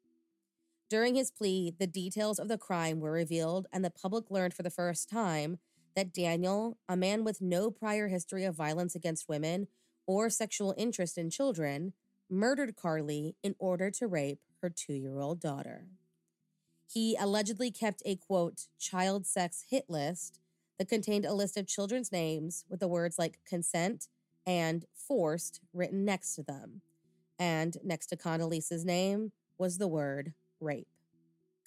Speaker 12: During his plea, the details of the crime were revealed, and the public learned for the first time that Daniel, a man with no prior history of violence against women or sexual interest in children, murdered Karlie in order to rape her two year old daughter. He allegedly kept a quote, child sex hit list that contained a list of children's names with the words like consent and forced written next to them. And next to Khandalyce's name was the word rape.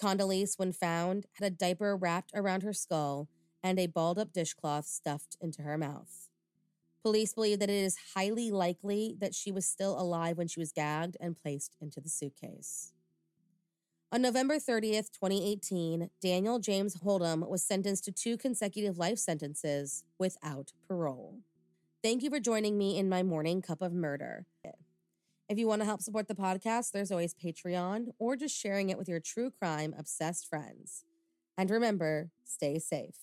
Speaker 12: Khandalyce, when found, had a diaper wrapped around her skull and a balled up dishcloth stuffed into her mouth. Police believe that it is highly likely that she was still alive when she was gagged and placed into the suitcase. On November 30th, 2018, Daniel James Holdom was sentenced to two consecutive life sentences without parole. Thank you for joining me in my morning cup of murder. If you want to help support the podcast, there's always Patreon or just sharing it with your true crime obsessed friends. And remember, stay safe.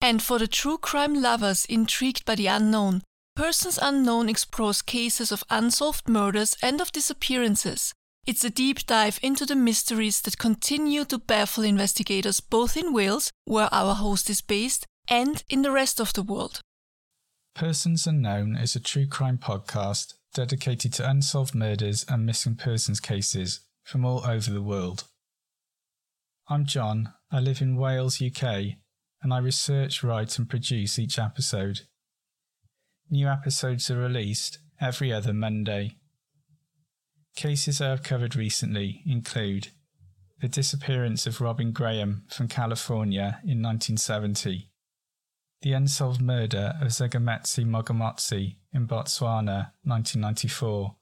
Speaker 2: And for the true crime lovers intrigued by the unknown, Persons Unknown explores cases of unsolved murders and of disappearances. It's a deep dive into the mysteries that continue to baffle investigators both in Wales, where our host is based, and in the rest of the world.
Speaker 13: Persons Unknown is a true crime podcast dedicated to unsolved murders and missing persons cases from all over the world. I'm John, I live in Wales, UK, and I research, write, and produce each episode. New episodes are released every other Monday. Cases I have covered recently include the disappearance of Robin Graham from California in 1970, the unsolved murder of Zugametsi Mogamotsi in Botswana 1994,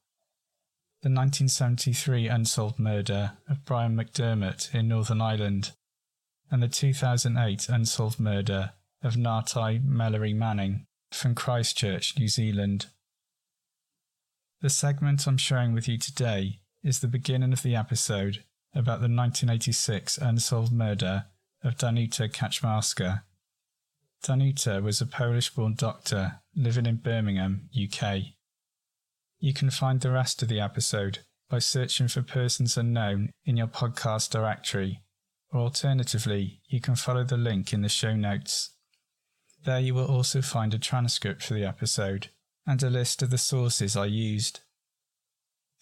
Speaker 13: the 1973 unsolved murder of Brian McDermott in Northern Ireland, and the 2008 unsolved murder of Nartai Mallory Manning from Christchurch, New Zealand. The segment I'm sharing with you today is the beginning of the episode about the 1986 unsolved murder of Danuta Kaczmarska. Danuta was a Polish born doctor living in Birmingham, UK. You can find the rest of the episode by searching for Persons Unknown in your podcast directory, or alternatively, you can follow the link in the show notes. There you will also find a transcript for the episode and a list of the sources I used.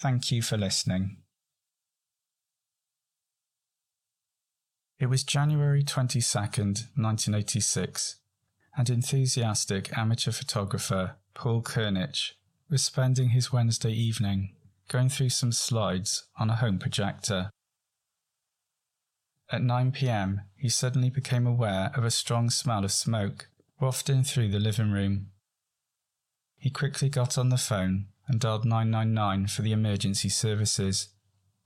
Speaker 13: Thank you for listening. It was January 22nd, 1986, and enthusiastic amateur photographer Paul Kernich was spending his Wednesday evening going through some slides on a home projector. At 9 pm, he suddenly became aware of a strong smell of smoke wafting through the living room. He quickly got on the phone and dialed 999 for the emergency services,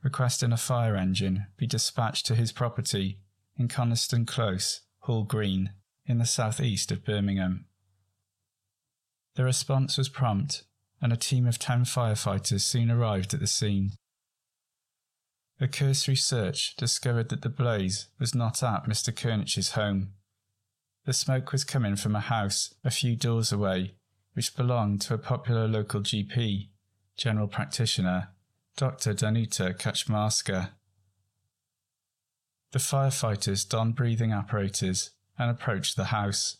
Speaker 13: requesting a fire engine be dispatched to his property in Coniston Close, Hall Green, in the southeast of Birmingham. The response was prompt, and a team of 10 firefighters soon arrived at the scene. A cursory search discovered that the blaze was not at Mr. Kernich's home. The smoke was coming from a house a few doors away, which belonged to a popular local GP, general practitioner, Dr. Danuta Kaczmarska. The firefighters donned breathing apparatus and approached the house.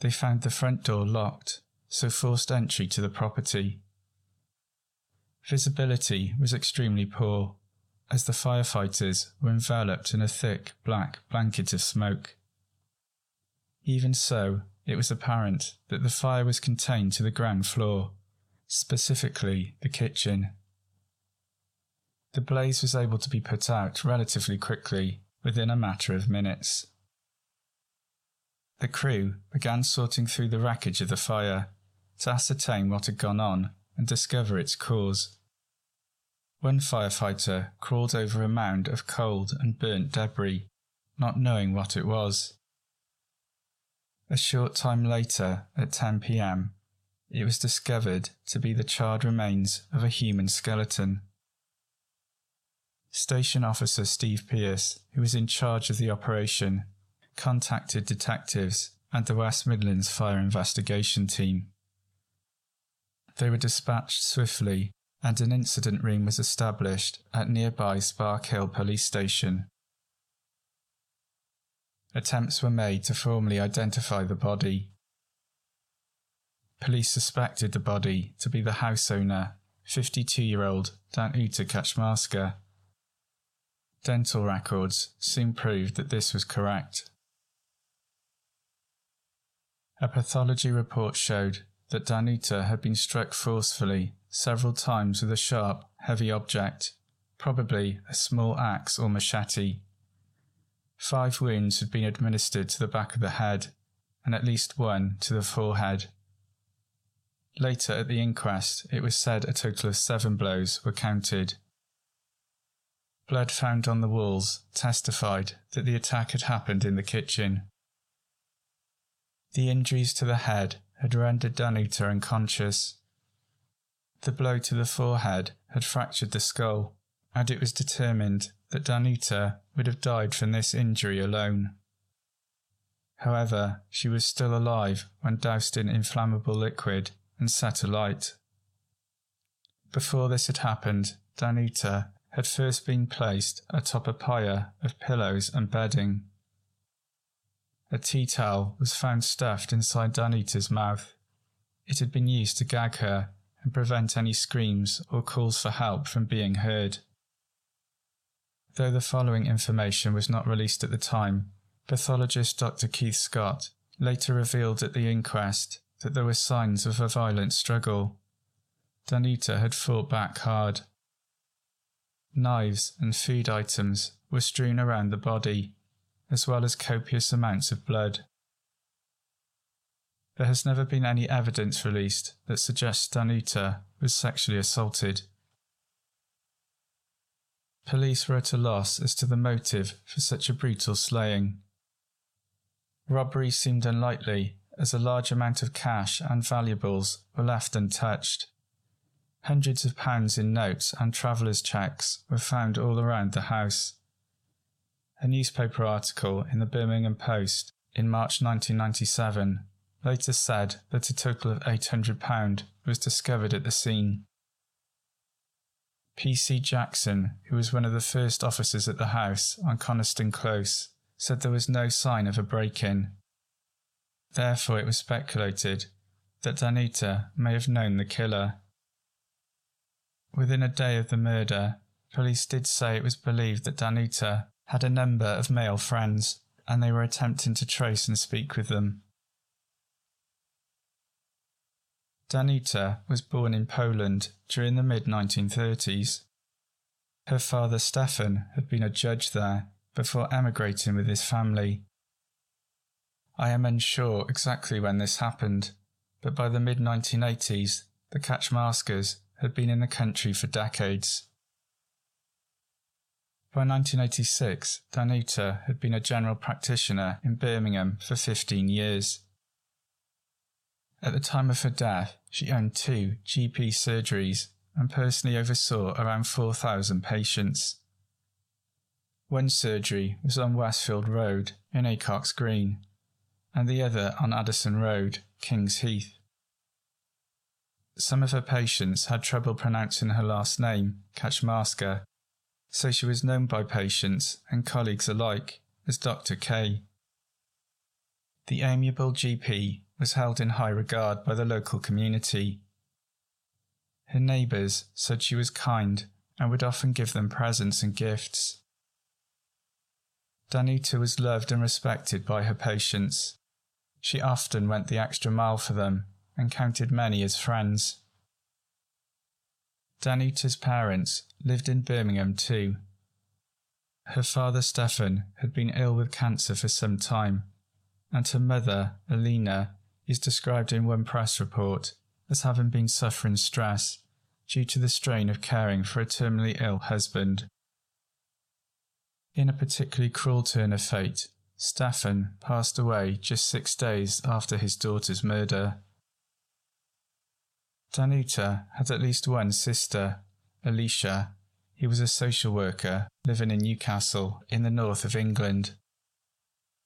Speaker 13: They found the front door locked, so forced entry to the property. Visibility was extremely poor, as the firefighters were enveloped in a thick black blanket of smoke. Even so, it was apparent that the fire was contained to the ground floor, specifically the kitchen. The blaze was able to be put out relatively quickly, within a matter of minutes. The crew began sorting through the wreckage of the fire to ascertain what had gone on and discover its cause. One firefighter crawled over a mound of cold and burnt debris, not knowing what it was. A short time later, at 10 pm, it was discovered to be the charred remains of a human skeleton. Station Officer Steve Pierce, who was in charge of the operation, contacted detectives and the West Midlands Fire Investigation Team. They were dispatched swiftly, and an incident room was established at nearby Spark Hill Police Station. Attempts were made to formally identify the body. Police suspected the body to be the house owner, 52 year old Danuta Kaczmarska. Dental records soon proved that this was correct. A pathology report showed that Danuta had been struck forcefully several times with a sharp, heavy object, probably a small axe or machete. Five wounds had been administered to the back of the head, and at least one to the forehead. Later at the inquest, it was said a total of seven blows were counted. Blood found on the walls testified that the attack had happened in the kitchen. The injuries to the head had rendered Danuta unconscious. The blow to the forehead had fractured the skull, and it was determined that Danuta would have died from this injury alone. However, she was still alive when doused in inflammable liquid and set alight. Before this had happened, Danuta had first been placed atop a pyre of pillows and bedding. A tea towel was found stuffed inside Danuta's mouth. It had been used to gag her and prevent any screams or calls for help from being heard. Though the following information was not released at the time, pathologist Dr. Keith Scott later revealed at the inquest that there were signs of a violent struggle. Danuta had fought back hard. Knives and food items were strewn around the body, as well as copious amounts of blood. There has never been any evidence released that suggests Danuta was sexually assaulted. Police were at a loss as to the motive for such a brutal slaying. Robbery seemed unlikely as a large amount of cash and valuables were left untouched. Hundreds of pounds in notes and travellers' cheques were found all around the house. A newspaper article in the Birmingham Post in March 1997 later said that a total of £800 was discovered at the scene. P.C. Jackson, who was one of the first officers at the house on Coniston Close, said there was no sign of a break in. Therefore, it was speculated that Danuta may have known the killer. Within a day of the murder, police did say it was believed that Danuta had a number of male friends and they were attempting to trace and speak with them. Danuta was born in Poland during the mid 1930s. Her father Stefan had been a judge there before emigrating with his family. I am unsure exactly when this happened, but by the mid 1980s, the Kaczmarskas had been in the country for decades. By 1986, Danuta had been a general practitioner in Birmingham for 15 years. At the time of her death, she owned two GP surgeries and personally oversaw around 4,000 patients. One surgery was on Westfield Road in Acocks Green, and the other on Addison Road, Kings Heath. Some of her patients had trouble pronouncing her last name, Kaczmarska, so she was known by patients and colleagues alike as Dr. K. The amiable GP was held in high regard by the local community. Her neighbours said she was kind and would often give them presents and gifts. Danuta was loved and respected by her patients. She often went the extra mile for them and counted many as friends. Danuta's parents lived in Birmingham too. Her father Stefan had been ill with cancer for some time, and her mother, Alina, is described in one press report as having been suffering stress due to the strain of caring for a terminally ill husband. In a particularly cruel turn of fate, Stefan passed away just six days after his daughter's murder. Danuta had at least one sister, Alicia. He was a social worker living in Newcastle in the north of England.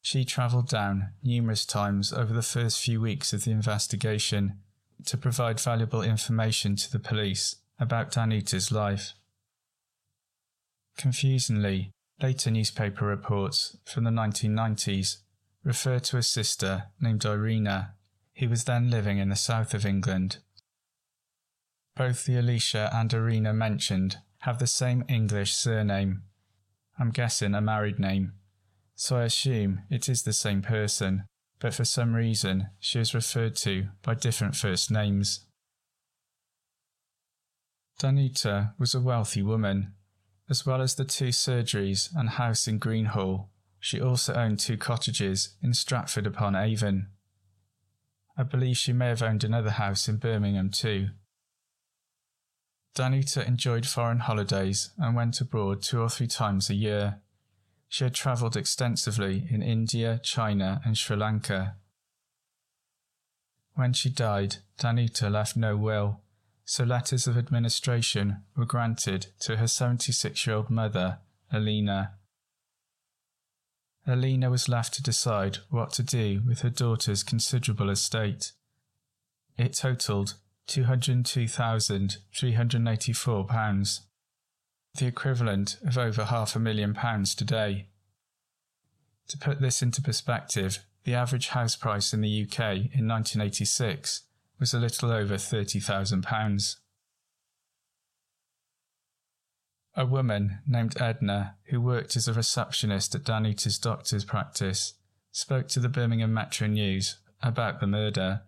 Speaker 13: She travelled down numerous times over the first few weeks of the investigation to provide valuable information to the police about Danuta's life. Confusingly, later newspaper reports from the 1990s refer to a sister named Irina, who was then living in the south of England. Both the Alicia and Irina mentioned have the same English surname. I'm guessing a married name, so I assume it is the same person but for some reason she is referred to by different first names. Danuta was a wealthy woman. As well as the two surgeries and house in Greenhall, she also owned two cottages in Stratford upon Avon. I believe she may have owned another house in Birmingham too. Danuta enjoyed foreign holidays and went abroad two or three times a year. She had travelled extensively in India, China, and Sri Lanka. When she died, Danuta left no will, so letters of administration were granted to her 76 year old mother, Alina. Alina was left to decide what to do with her daughter's considerable estate. It totalled £202,384 the equivalent of over half a million pounds today. To put this into perspective, the average house price in the UK in 1986 was a little over £30,000. A woman named Edna, who worked as a receptionist at Danuta's doctor's practice, spoke to the Birmingham Metro News about the murder.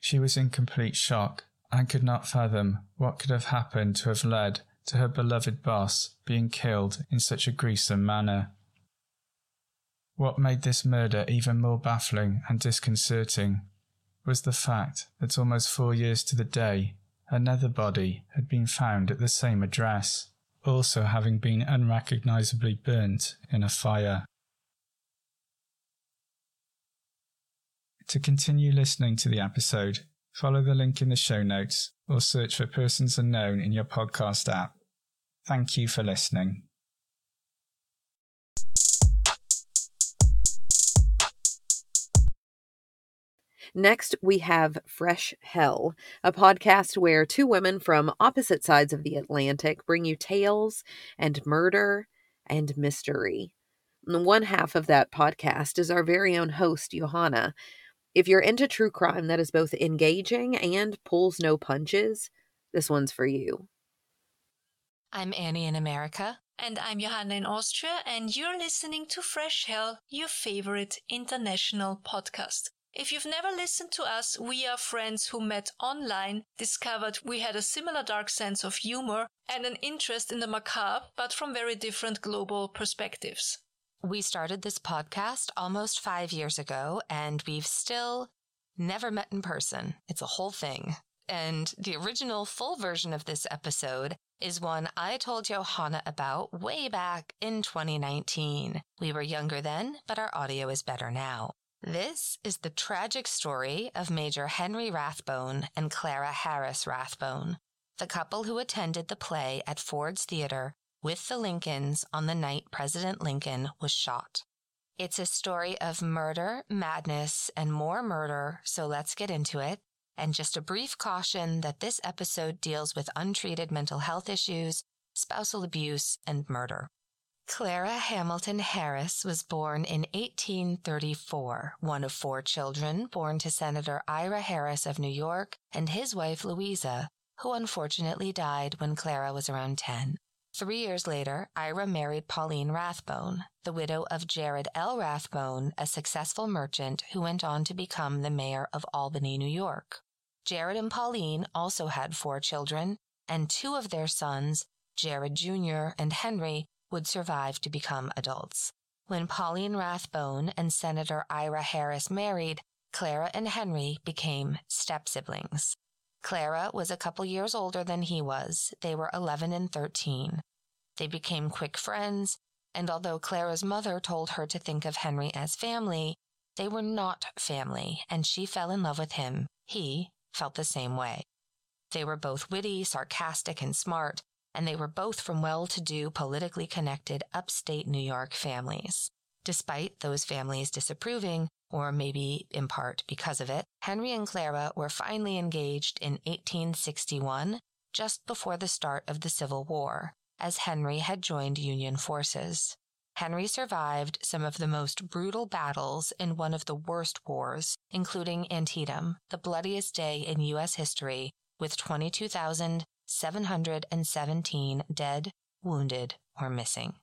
Speaker 13: She was in complete shock and could not fathom what could have happened to have led to her beloved boss being killed in such a gruesome manner. What made this murder even more baffling and disconcerting was the fact that almost four years to the day, another body had been found at the same address, also having been unrecognisably burnt in a fire. To continue listening to the episode, follow the link in the show notes or search for Persons Unknown in your podcast app. Thank you for listening.
Speaker 1: Next, we have Fresh Hell, a podcast where two women from opposite sides of the Atlantic bring you tales and murder and mystery. One half of that podcast is our very own host, Johanna, if you're into true crime that is both engaging and pulls no punches, this one's for you.
Speaker 14: I'm Annie in America.
Speaker 2: And I'm Johanna in Austria, and you're listening to Fresh Hell, your favorite international podcast. If you've never listened to us, we are friends who met online, discovered we had a similar dark sense of humor and an interest in the macabre, but from very different global perspectives.
Speaker 14: We started this podcast almost five years ago, and we've still never met in person. It's a whole thing. And the original full version of this episode is one I told Johanna about way back in 2019. We were younger then, but our audio is better now. This is the tragic story of Major Henry Rathbone and Clara Harris Rathbone, the couple who attended the play at Ford's Theater with the Lincolns on the night President Lincoln was shot. It's a story of murder, madness, and more murder, so let's get into it. And just a brief caution that this episode deals with untreated mental health issues, spousal abuse, and murder. Clara Hamilton Harris was born in 1834, one of four children born to Senator Ira Harris of New York and his wife Louisa, who unfortunately died when Clara was around 10. Three years later, Ira married Pauline Rathbone, the widow of Jared L. Rathbone, a successful merchant who went on to become the mayor of Albany, New York. Jared and Pauline also had four children, and two of their sons, Jared Jr. and Henry, would survive to become adults. When Pauline Rathbone and Senator Ira Harris married, Clara and Henry became step siblings. Clara was a couple years older than he was. They were 11 and 13. They became quick friends, and although Clara's mother told her to think of Henry as family, they were not family, and she fell in love with him. He felt the same way. They were both witty, sarcastic, and smart, and they were both from well to do, politically connected upstate New York families. Despite those families disapproving, or maybe in part because of it, Henry and Clara were finally engaged in 1861, just before the start of the Civil War, as Henry had joined Union forces. Henry survived some of the most brutal battles in one of the worst wars, including Antietam, the bloodiest day in U.S. history, with 22,717 dead, wounded, or missing.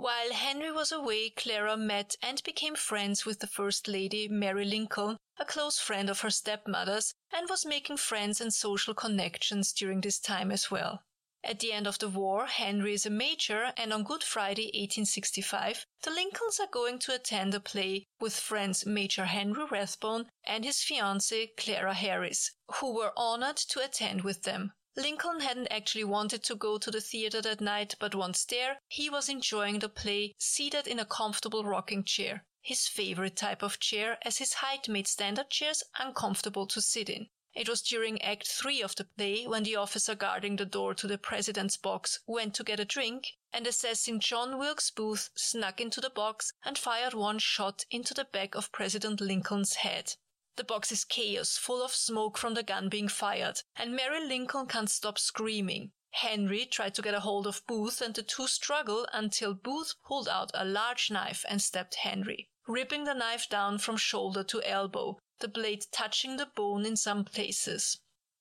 Speaker 2: While Henry was away, Clara met and became friends with the First Lady, Mary Lincoln, a close friend of her stepmother's, and was making friends and social connections during this time as well. At the end of the war, Henry is a major, and on Good Friday 1865, the Lincolns are going to attend a play with friends Major Henry Rathbone and his fiancée Clara Harris, who were honored to attend with them. Lincoln hadn't actually wanted to go to the theater that night, but once there, he was enjoying the play seated in a comfortable rocking chair, his favorite type of chair, as his height made standard chairs uncomfortable to sit in. It was during Act 3 of the play when the officer guarding the door to the president's box went to get a drink, and assassin John Wilkes Booth snuck into the box and fired one shot into the back of President Lincoln's head. The box is chaos, full of smoke from the gun being fired, and Mary Lincoln can't stop screaming. Henry tried to get a hold of Booth, and the two struggle until Booth pulled out a large knife and stabbed Henry, ripping the knife down from shoulder to elbow, the blade touching the bone in some places.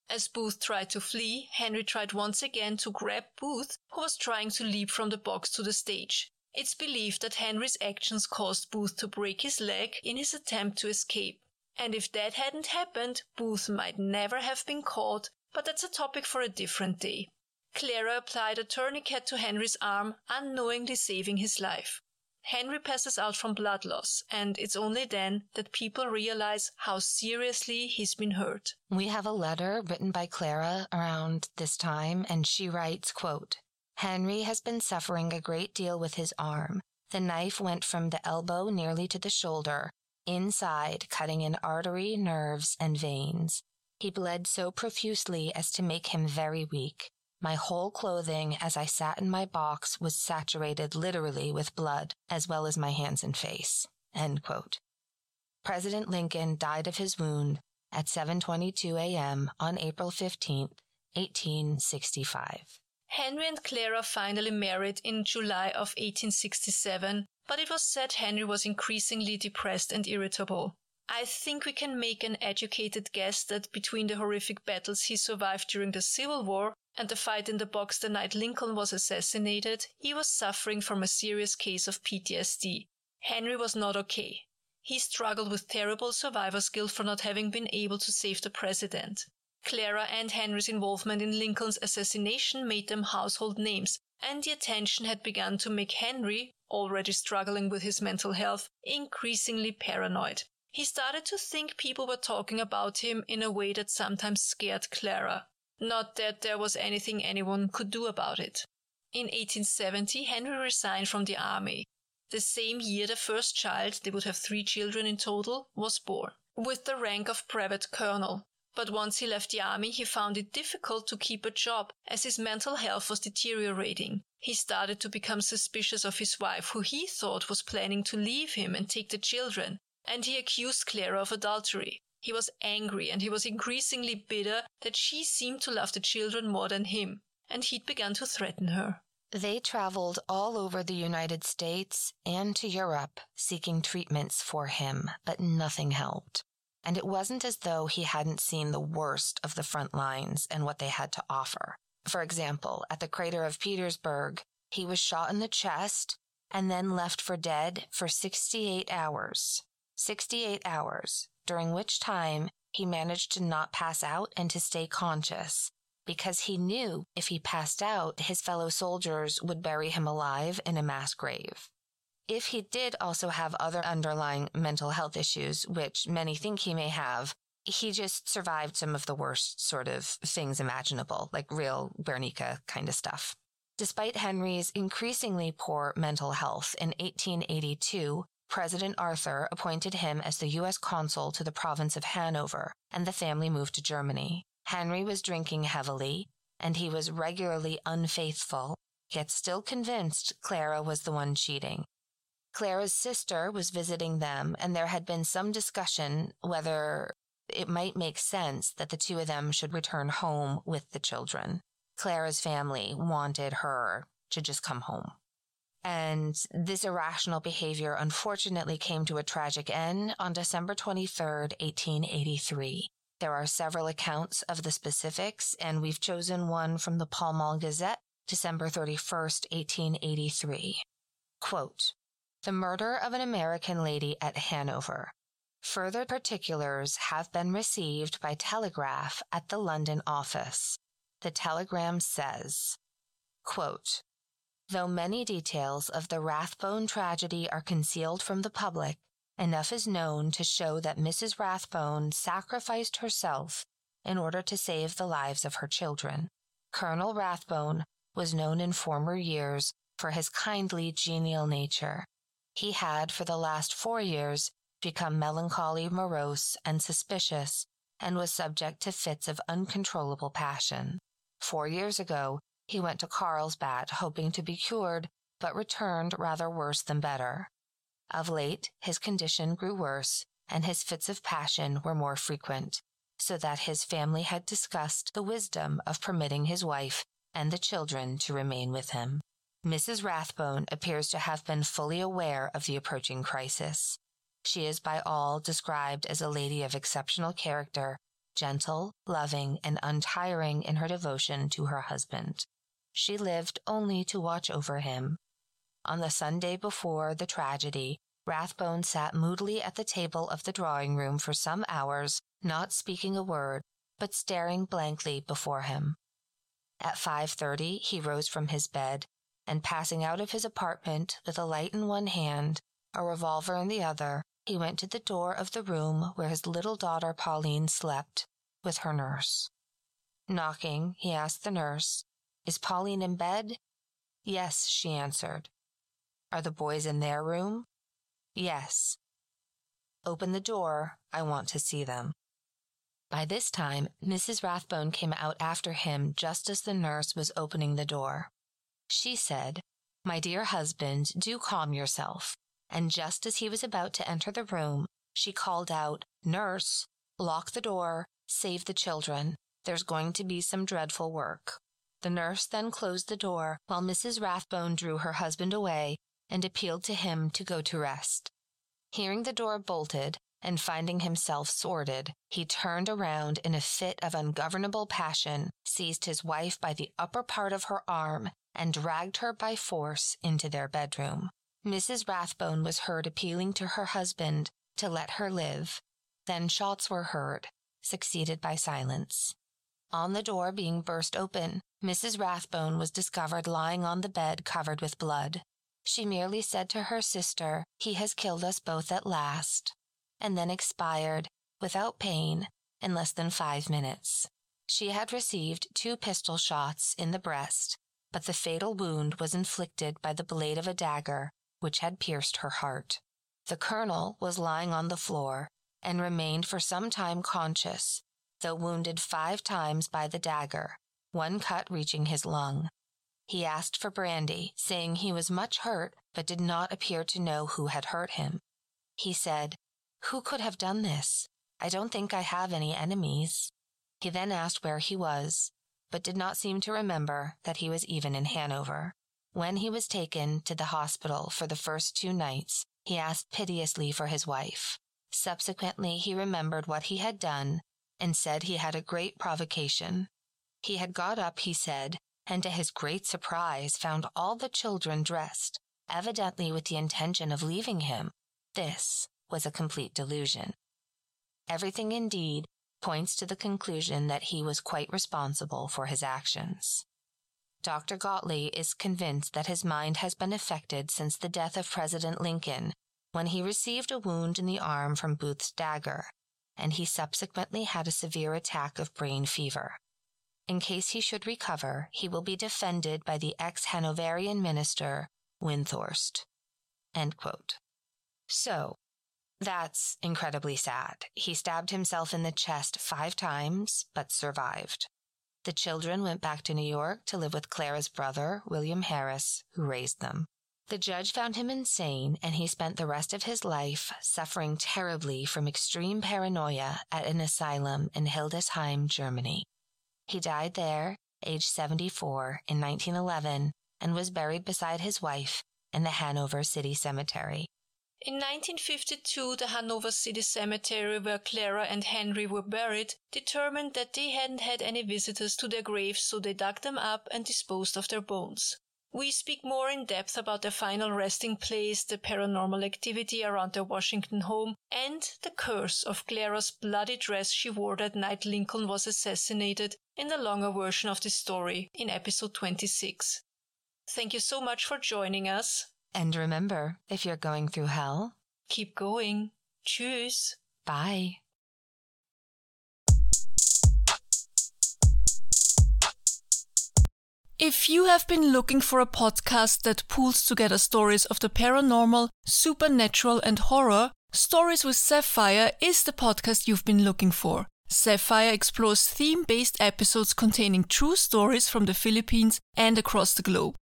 Speaker 2: As Booth tried to flee, Henry tried once again to grab Booth, who was trying to leap from the box to the stage. It's believed that Henry's actions caused Booth to break his leg in his attempt to escape. And if that hadn't happened, Booth might never have been caught, but that's a topic for a different day. Clara applied a tourniquet to Henry's arm, unknowingly saving his life. Henry passes out from blood loss, and it's only then that people realize how seriously he's been hurt.
Speaker 14: We have a letter written by Clara around this time, and she writes, quote, Henry has been suffering a great deal with his arm. The knife went from the elbow nearly to the shoulder, inside, cutting in artery, nerves, and veins. He bled so profusely as to make him very weak. My whole clothing as I sat in my box was saturated literally with blood, as well as my hands and face. President Lincoln died of his wound at 7:22 a.m. on April 15, 1865.
Speaker 2: Henry and Clara finally married in July of 1867, but it was said Henry was increasingly depressed and irritable. I think we can make an educated guess that between the horrific battles he survived during the Civil War and the fight in the box the night Lincoln was assassinated, he was suffering from a serious case of PTSD. Henry was not okay. He struggled with terrible survivor's guilt for not having been able to save the president. Clara and Henry's involvement in Lincoln's assassination made them household names, and the attention had begun to make Henry, already struggling with his mental health, increasingly paranoid. He started to think people were talking about him in a way that sometimes scared Clara. Not that there was anything anyone could do about it. In 1870, Henry resigned from the army. The same year, the first child, they would have three children in total, was born, with the rank of brevet colonel. But once he left the army, he found it difficult to keep a job as his mental health was deteriorating. He started to become suspicious of his wife, who he thought was planning to leave him and take the children, and he accused Clara of adultery. He was angry and he was increasingly bitter that she seemed to love the children more than him, and he'd begun to threaten her.
Speaker 14: They traveled all over the United States and to Europe seeking treatments for him, but nothing helped. And it wasn't as though he hadn't seen the worst of the front lines and what they had to offer. For example, at the crater of Petersburg, he was shot in the chest and then left for dead for 68 hours. 68 hours, during which time he managed to not pass out and to stay conscious because he knew if he passed out, his fellow soldiers would bury him alive in a mass grave. If he did also have other underlying mental health issues, which many think he may have, he just survived some of the worst sort of things imaginable, like real Guernica kind of stuff. Despite Henry's increasingly poor mental health, in 1882, President Arthur appointed him as the U.S. consul to the province of Hanover, and the family moved to Germany. Henry was drinking heavily, and he was regularly unfaithful, yet still convinced Clara was the one cheating. Clara's sister was visiting them, and there had been some discussion whether it might make sense that the two of them should return home with the children. Clara's family wanted her to just come home. And this irrational behavior unfortunately came to a tragic end on December 23rd, 1883. There are several accounts of the specifics, and we've chosen one from the Pall Mall Gazette, December 31st, 1883. Quote, the murder of an American lady at Hanover. Further particulars have been received by telegraph at the London office. The telegram says, quote, Though many details of the Rathbone tragedy are concealed from the public, enough is known to show that Mrs. Rathbone sacrificed herself in order to save the lives of her children. Colonel Rathbone was known in former years for his kindly, genial nature. He had, for the last four years, become melancholy, morose, and suspicious, and was subject to fits of uncontrollable passion. Four years ago, he went to Carlsbad, hoping to be cured, but returned rather worse than better. Of late, his condition grew worse, and his fits of passion were more frequent, so that his family had discussed the wisdom of permitting his wife and the children to remain with him. Mrs. Rathbone appears to have been fully aware of the approaching crisis. She is by all described as a lady of exceptional character, gentle, loving, and untiring in her devotion to her husband. She lived only to watch over him. On the Sunday before the tragedy, Rathbone sat moodily at the table of the drawing room for some hours, not speaking a word, but staring blankly before him. At 5:30 he rose from his bed and passing out of his apartment with a light in one hand, a revolver in the other, he went to the door of the room where his little daughter Pauline slept with her nurse. Knocking, he asked the nurse, Is Pauline in bed? Yes, she answered. Are the boys in their room? Yes. Open the door. I want to see them. By this time, Mrs. Rathbone came out after him just as the nurse was opening the door. She said, My dear husband, do calm yourself. And just as he was about to enter the room, she called out, Nurse, lock the door, save the children. There's going to be some dreadful work. The nurse then closed the door while Mrs. Rathbone drew her husband away and appealed to him to go to rest. Hearing the door bolted and finding himself sordid, he turned around in a fit of ungovernable passion, seized his wife by the upper part of her arm, and dragged her by force into their bedroom. Mrs. Rathbone was heard appealing to her husband to let her live. Then shots were heard, succeeded by silence. On the door being burst open, Mrs. Rathbone was discovered lying on the bed covered with blood. She merely said to her sister, He has killed us both at last, and then expired, without pain, in less than five minutes. She had received two pistol shots in the breast but the fatal wound was inflicted by the blade of a dagger which had pierced her heart. The colonel was lying on the floor and remained for some time conscious, though wounded five times by the dagger, one cut reaching his lung. He asked for brandy, saying he was much hurt, but did not appear to know who had hurt him. He said, Who could have done this? I don't think I have any enemies. He then asked where he was, but did not seem to remember that he was even in Hanover. When he was taken to the hospital for the first two nights, he asked piteously for his wife. Subsequently, he remembered what he had done and said he had a great provocation. He had got up, he said, and to his great surprise found all the children dressed, evidently with the intention of leaving him. This was a complete delusion. Everything, indeed, points to the conclusion that he was quite responsible for his actions. Dr. Gottlieb is convinced that his mind has been affected since the death of President Lincoln when he received a wound in the arm from Booth's dagger, and he subsequently had a severe attack of brain fever. In case he should recover, he will be defended by the ex Hanoverian minister, Windthorst. So, that's incredibly sad. He stabbed himself in the chest five times, but survived. The children went back to New York to live with Clara's brother, William Harris, who raised them. The judge found him insane, and he spent the rest of his life suffering terribly from extreme paranoia at an asylum in Hildesheim, Germany. He died there, aged 74, in 1911, and was buried beside his wife in the Hanover City Cemetery.
Speaker 2: In 1952, the Hanover City Cemetery, where Clara and Henry were buried, determined that they hadn't had any visitors to their graves, so they dug them up and disposed of their bones. We speak more in depth about their final resting place, the paranormal activity around their Washington home, and the curse of Clara's bloody dress she wore that night Lincoln was assassinated in the longer version of this story in episode 26. Thank you so much for joining us.
Speaker 14: And remember, if you're going through hell,
Speaker 2: keep going. Tschüss.
Speaker 14: Bye.
Speaker 2: If you have been looking for a podcast that pulls together stories of the paranormal, supernatural, and horror, Stories with Sapphire is the podcast you've been looking for. Sapphire explores theme based episodes containing true stories from the Philippines and across the globe.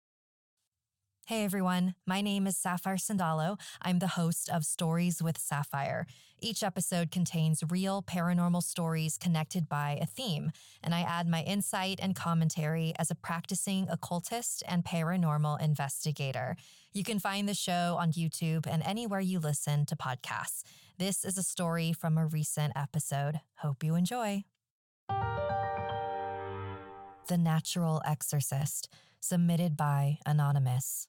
Speaker 15: Hey everyone, my name is Sapphire Sandalo. I'm the host of Stories with Sapphire. Each episode contains real paranormal stories connected by a theme, and I add my insight and commentary as a practicing occultist and paranormal investigator. You can find the show on YouTube and anywhere you listen to podcasts. This is a story from a recent episode. Hope you enjoy. The Natural Exorcist, submitted by Anonymous.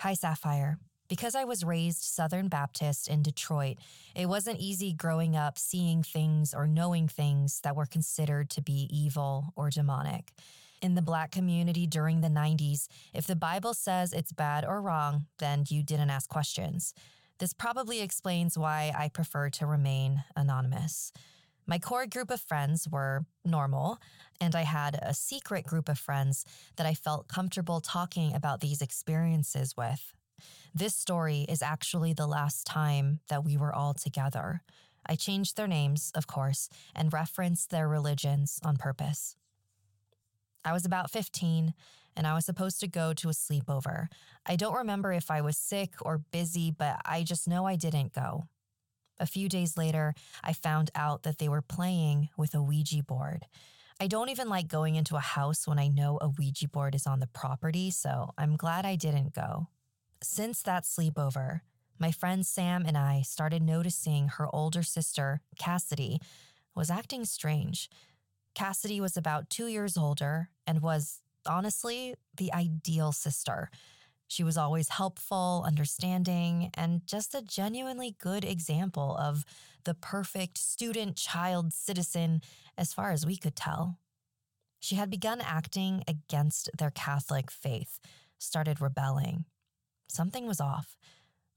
Speaker 15: Hi, Sapphire. Because I was raised Southern Baptist in Detroit, it wasn't easy growing up seeing things or knowing things that were considered to be evil or demonic. In the black community during the 90s, if the Bible says it's bad or wrong, then you didn't ask questions. This probably explains why I prefer to remain anonymous. My core group of friends were normal, and I had a secret group of friends that I felt comfortable talking about these experiences with. This story is actually the last time that we were all together. I changed their names, of course, and referenced their religions on purpose. I was about 15 and I was supposed to go to a sleepover. I don't remember if I was sick or busy, but I just know I didn't go. A few days later, I found out that they were playing with a Ouija board. I don't even like going into a house when I know a Ouija board is on the property, so I'm glad I didn't go. Since that sleepover, my friend Sam and I started noticing her older sister, Cassidy, was acting strange. Cassidy was about two years older and was, honestly, the ideal sister. She was always helpful, understanding, and just a genuinely good example of the perfect student, child, citizen, as far as we could tell. She had begun acting against their Catholic faith, started rebelling. Something was off.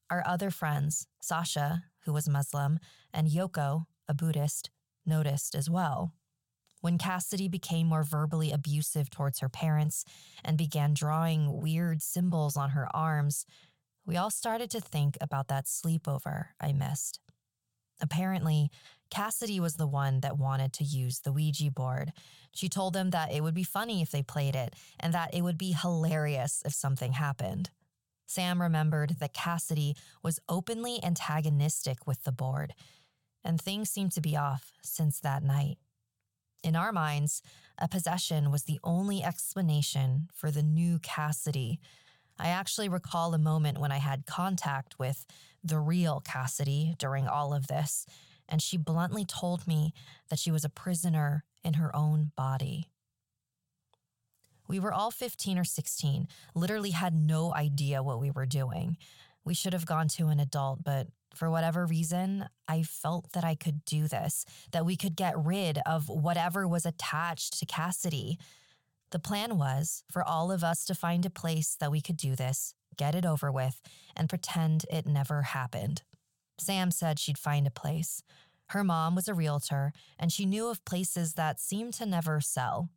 Speaker 15: Our other friends, Sasha, who was Muslim, and Yoko, a Buddhist, noticed as well. When Cassidy became more verbally abusive towards her parents and began drawing weird symbols on her arms, we all started to think about that sleepover I missed. Apparently, Cassidy was the one that wanted to use the Ouija board. She told them that it would be funny if they played it and that it would be hilarious if something happened. Sam remembered that Cassidy was openly antagonistic with the board, and things seemed to be off since that night. In our minds, a possession was the only explanation for the new Cassidy. I actually recall a moment when I had contact with the real Cassidy during all of this, and she bluntly told me that she was a prisoner in her own body. We were all 15 or 16, literally had no idea what we were doing. We should have gone to an adult, but for whatever reason, I felt that I could do this, that we could get rid of whatever was attached to Cassidy. The plan was for all of us to find a place that we could do this, get it over with, and pretend it never happened. Sam said she'd find a place. Her mom was a realtor, and she knew of places that seemed to never sell.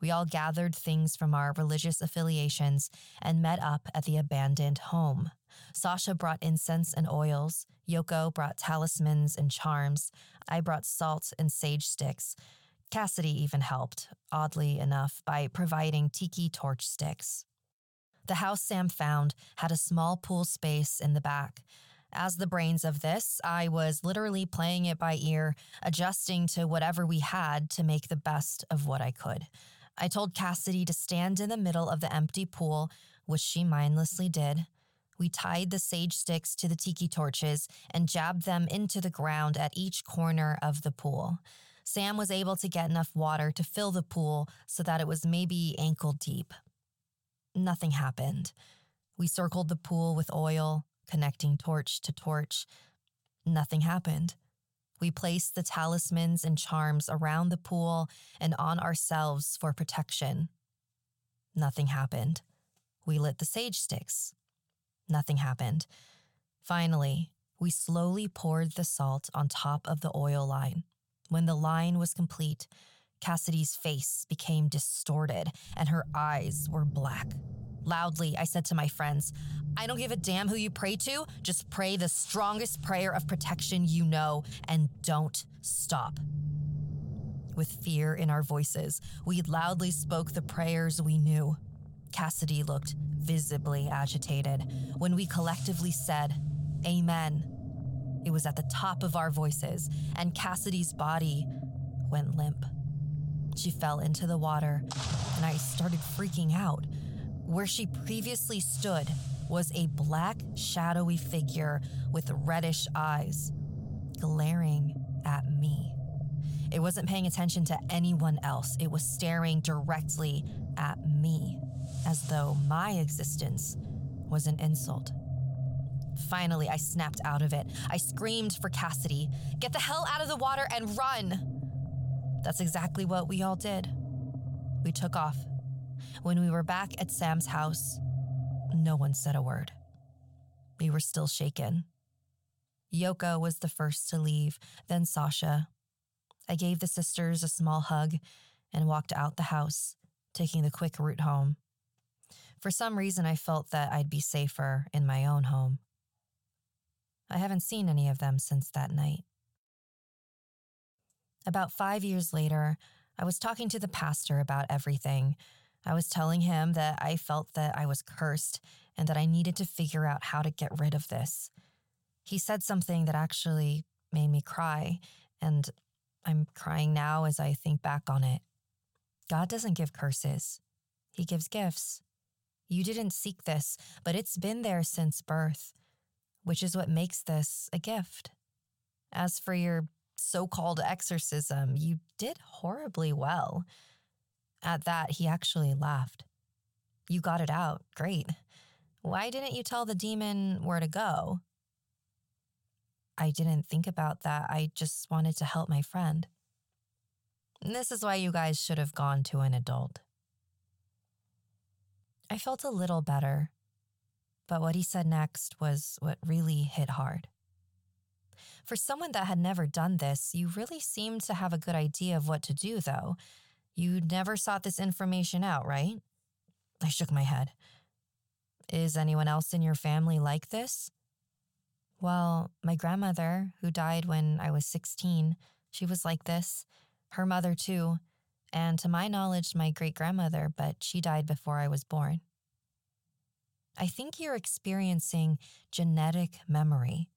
Speaker 15: We all gathered things from our religious affiliations and met up at the abandoned home. Sasha brought incense and oils. Yoko brought talismans and charms. I brought salt and sage sticks. Cassidy even helped, oddly enough, by providing tiki torch sticks. The house Sam found had a small pool space in the back. As the brains of this, I was literally playing it by ear, adjusting to whatever we had to make the best of what I could. I told Cassidy to stand in the middle of the empty pool, which she mindlessly did. We tied the sage sticks to the tiki torches and jabbed them into the ground at each corner of the pool. Sam was able to get enough water to fill the pool so that it was maybe ankle deep. Nothing happened. We circled the pool with oil, connecting torch to torch. Nothing happened. We placed the talismans and charms around the pool and on ourselves for protection. Nothing happened. We lit the sage sticks. Nothing happened. Finally, we slowly poured the salt on top of the oil line. When the line was complete, Cassidy's face became distorted and her eyes were black. Loudly, I said to my friends, I don't give a damn who you pray to, just pray the strongest prayer of protection you know and don't stop. With fear in our voices, we loudly spoke the prayers we knew. Cassidy looked visibly agitated when we collectively said, Amen. It was at the top of our voices, and Cassidy's body went limp. She fell into the water, and I started freaking out. Where she previously stood was a black, shadowy figure with reddish eyes, glaring at me. It wasn't paying attention to anyone else, it was staring directly at me, as though my existence was an insult. Finally, I snapped out of it. I screamed for Cassidy Get the hell out of the water and run! That's exactly what we all did. We took off. When we were back at Sam's house, no one said a word. We were still shaken. Yoko was the first to leave, then Sasha. I gave the sisters a small hug and walked out the house, taking the quick route home. For some reason, I felt that I'd be safer in my own home. I haven't seen any of them since that night. About five years later, I was talking to the pastor about everything. I was telling him that I felt that I was cursed and that I needed to figure out how to get rid of this. He said something that actually made me cry, and I'm crying now as I think back on it. God doesn't give curses, He gives gifts. You didn't seek this, but it's been there since birth, which is what makes this a gift. As for your so called exorcism, you did horribly well. At that, he actually laughed. You got it out. Great. Why didn't you tell the demon where to go? I didn't think about that. I just wanted to help my friend. This is why you guys should have gone to an adult. I felt a little better, but what he said next was what really hit hard. For someone that had never done this, you really seemed to have a good idea of what to do, though. You never sought this information out, right? I shook my head. Is anyone else in your family like this? Well, my grandmother, who died when I was 16, she was like this. Her mother, too. And to my knowledge, my great grandmother, but she died before I was born. I think you're experiencing genetic memory.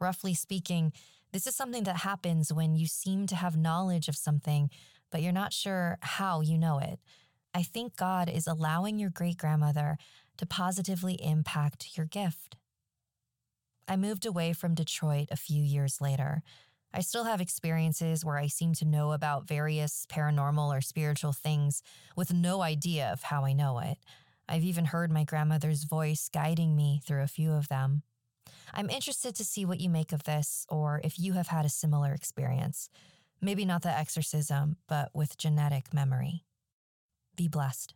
Speaker 15: Roughly speaking, this is something that happens when you seem to have knowledge of something, but you're not sure how you know it. I think God is allowing your great grandmother to positively impact your gift. I moved away from Detroit a few years later. I still have experiences where I seem to know about various paranormal or spiritual things with no idea of how I know it. I've even heard my grandmother's voice guiding me through a few of them. I'm interested to see what you make of this or if you have had a similar experience. Maybe not the exorcism, but with genetic memory. Be blessed.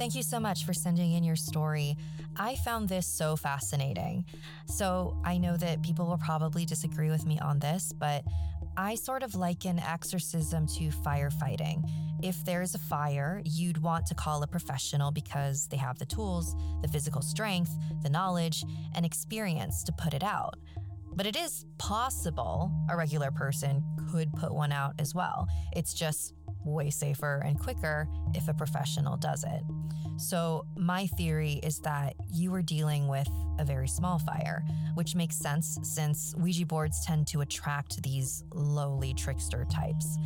Speaker 15: Thank you so much for sending in your story. I found this so fascinating. So I know that people will probably disagree with me on this, but I sort of liken exorcism to firefighting. If there's a fire, you'd want to call a professional because they have the tools, the physical strength, the knowledge, and experience to put it out. But it is possible a regular person could put one out as well. It's just way safer and quicker if a professional does it. So, my theory is that you were dealing with a very small fire, which makes sense since Ouija boards tend to attract these lowly trickster types.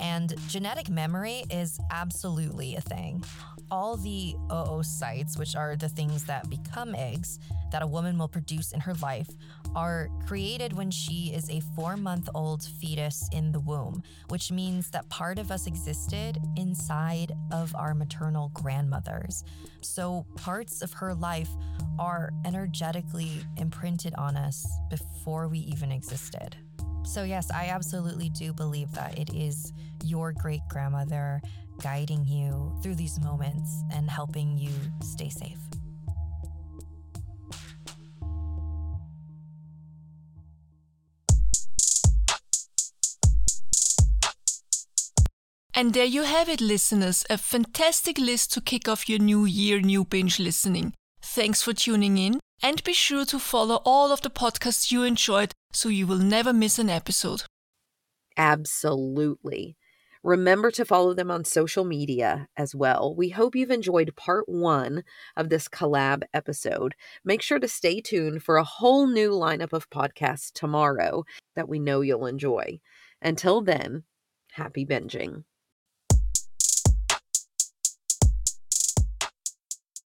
Speaker 15: And genetic memory is absolutely a thing. All the oocytes, which are the things that become eggs that a woman will produce in her life, are created when she is a four month old fetus in the womb, which means that part of us existed inside of our maternal grandmothers. So parts of her life are energetically imprinted on us before we even existed. So, yes, I absolutely do believe that it is your great grandmother guiding you through these moments and helping you stay safe.
Speaker 2: And there you have it, listeners a fantastic list to kick off your new year, new binge listening. Thanks for tuning in, and be sure to follow all of the podcasts you enjoyed so you will never miss an episode.
Speaker 1: Absolutely. Remember to follow them on social media as well. We hope you've enjoyed part one of this collab episode. Make sure to stay tuned for a whole new lineup of podcasts tomorrow that we know you'll enjoy. Until then, happy binging.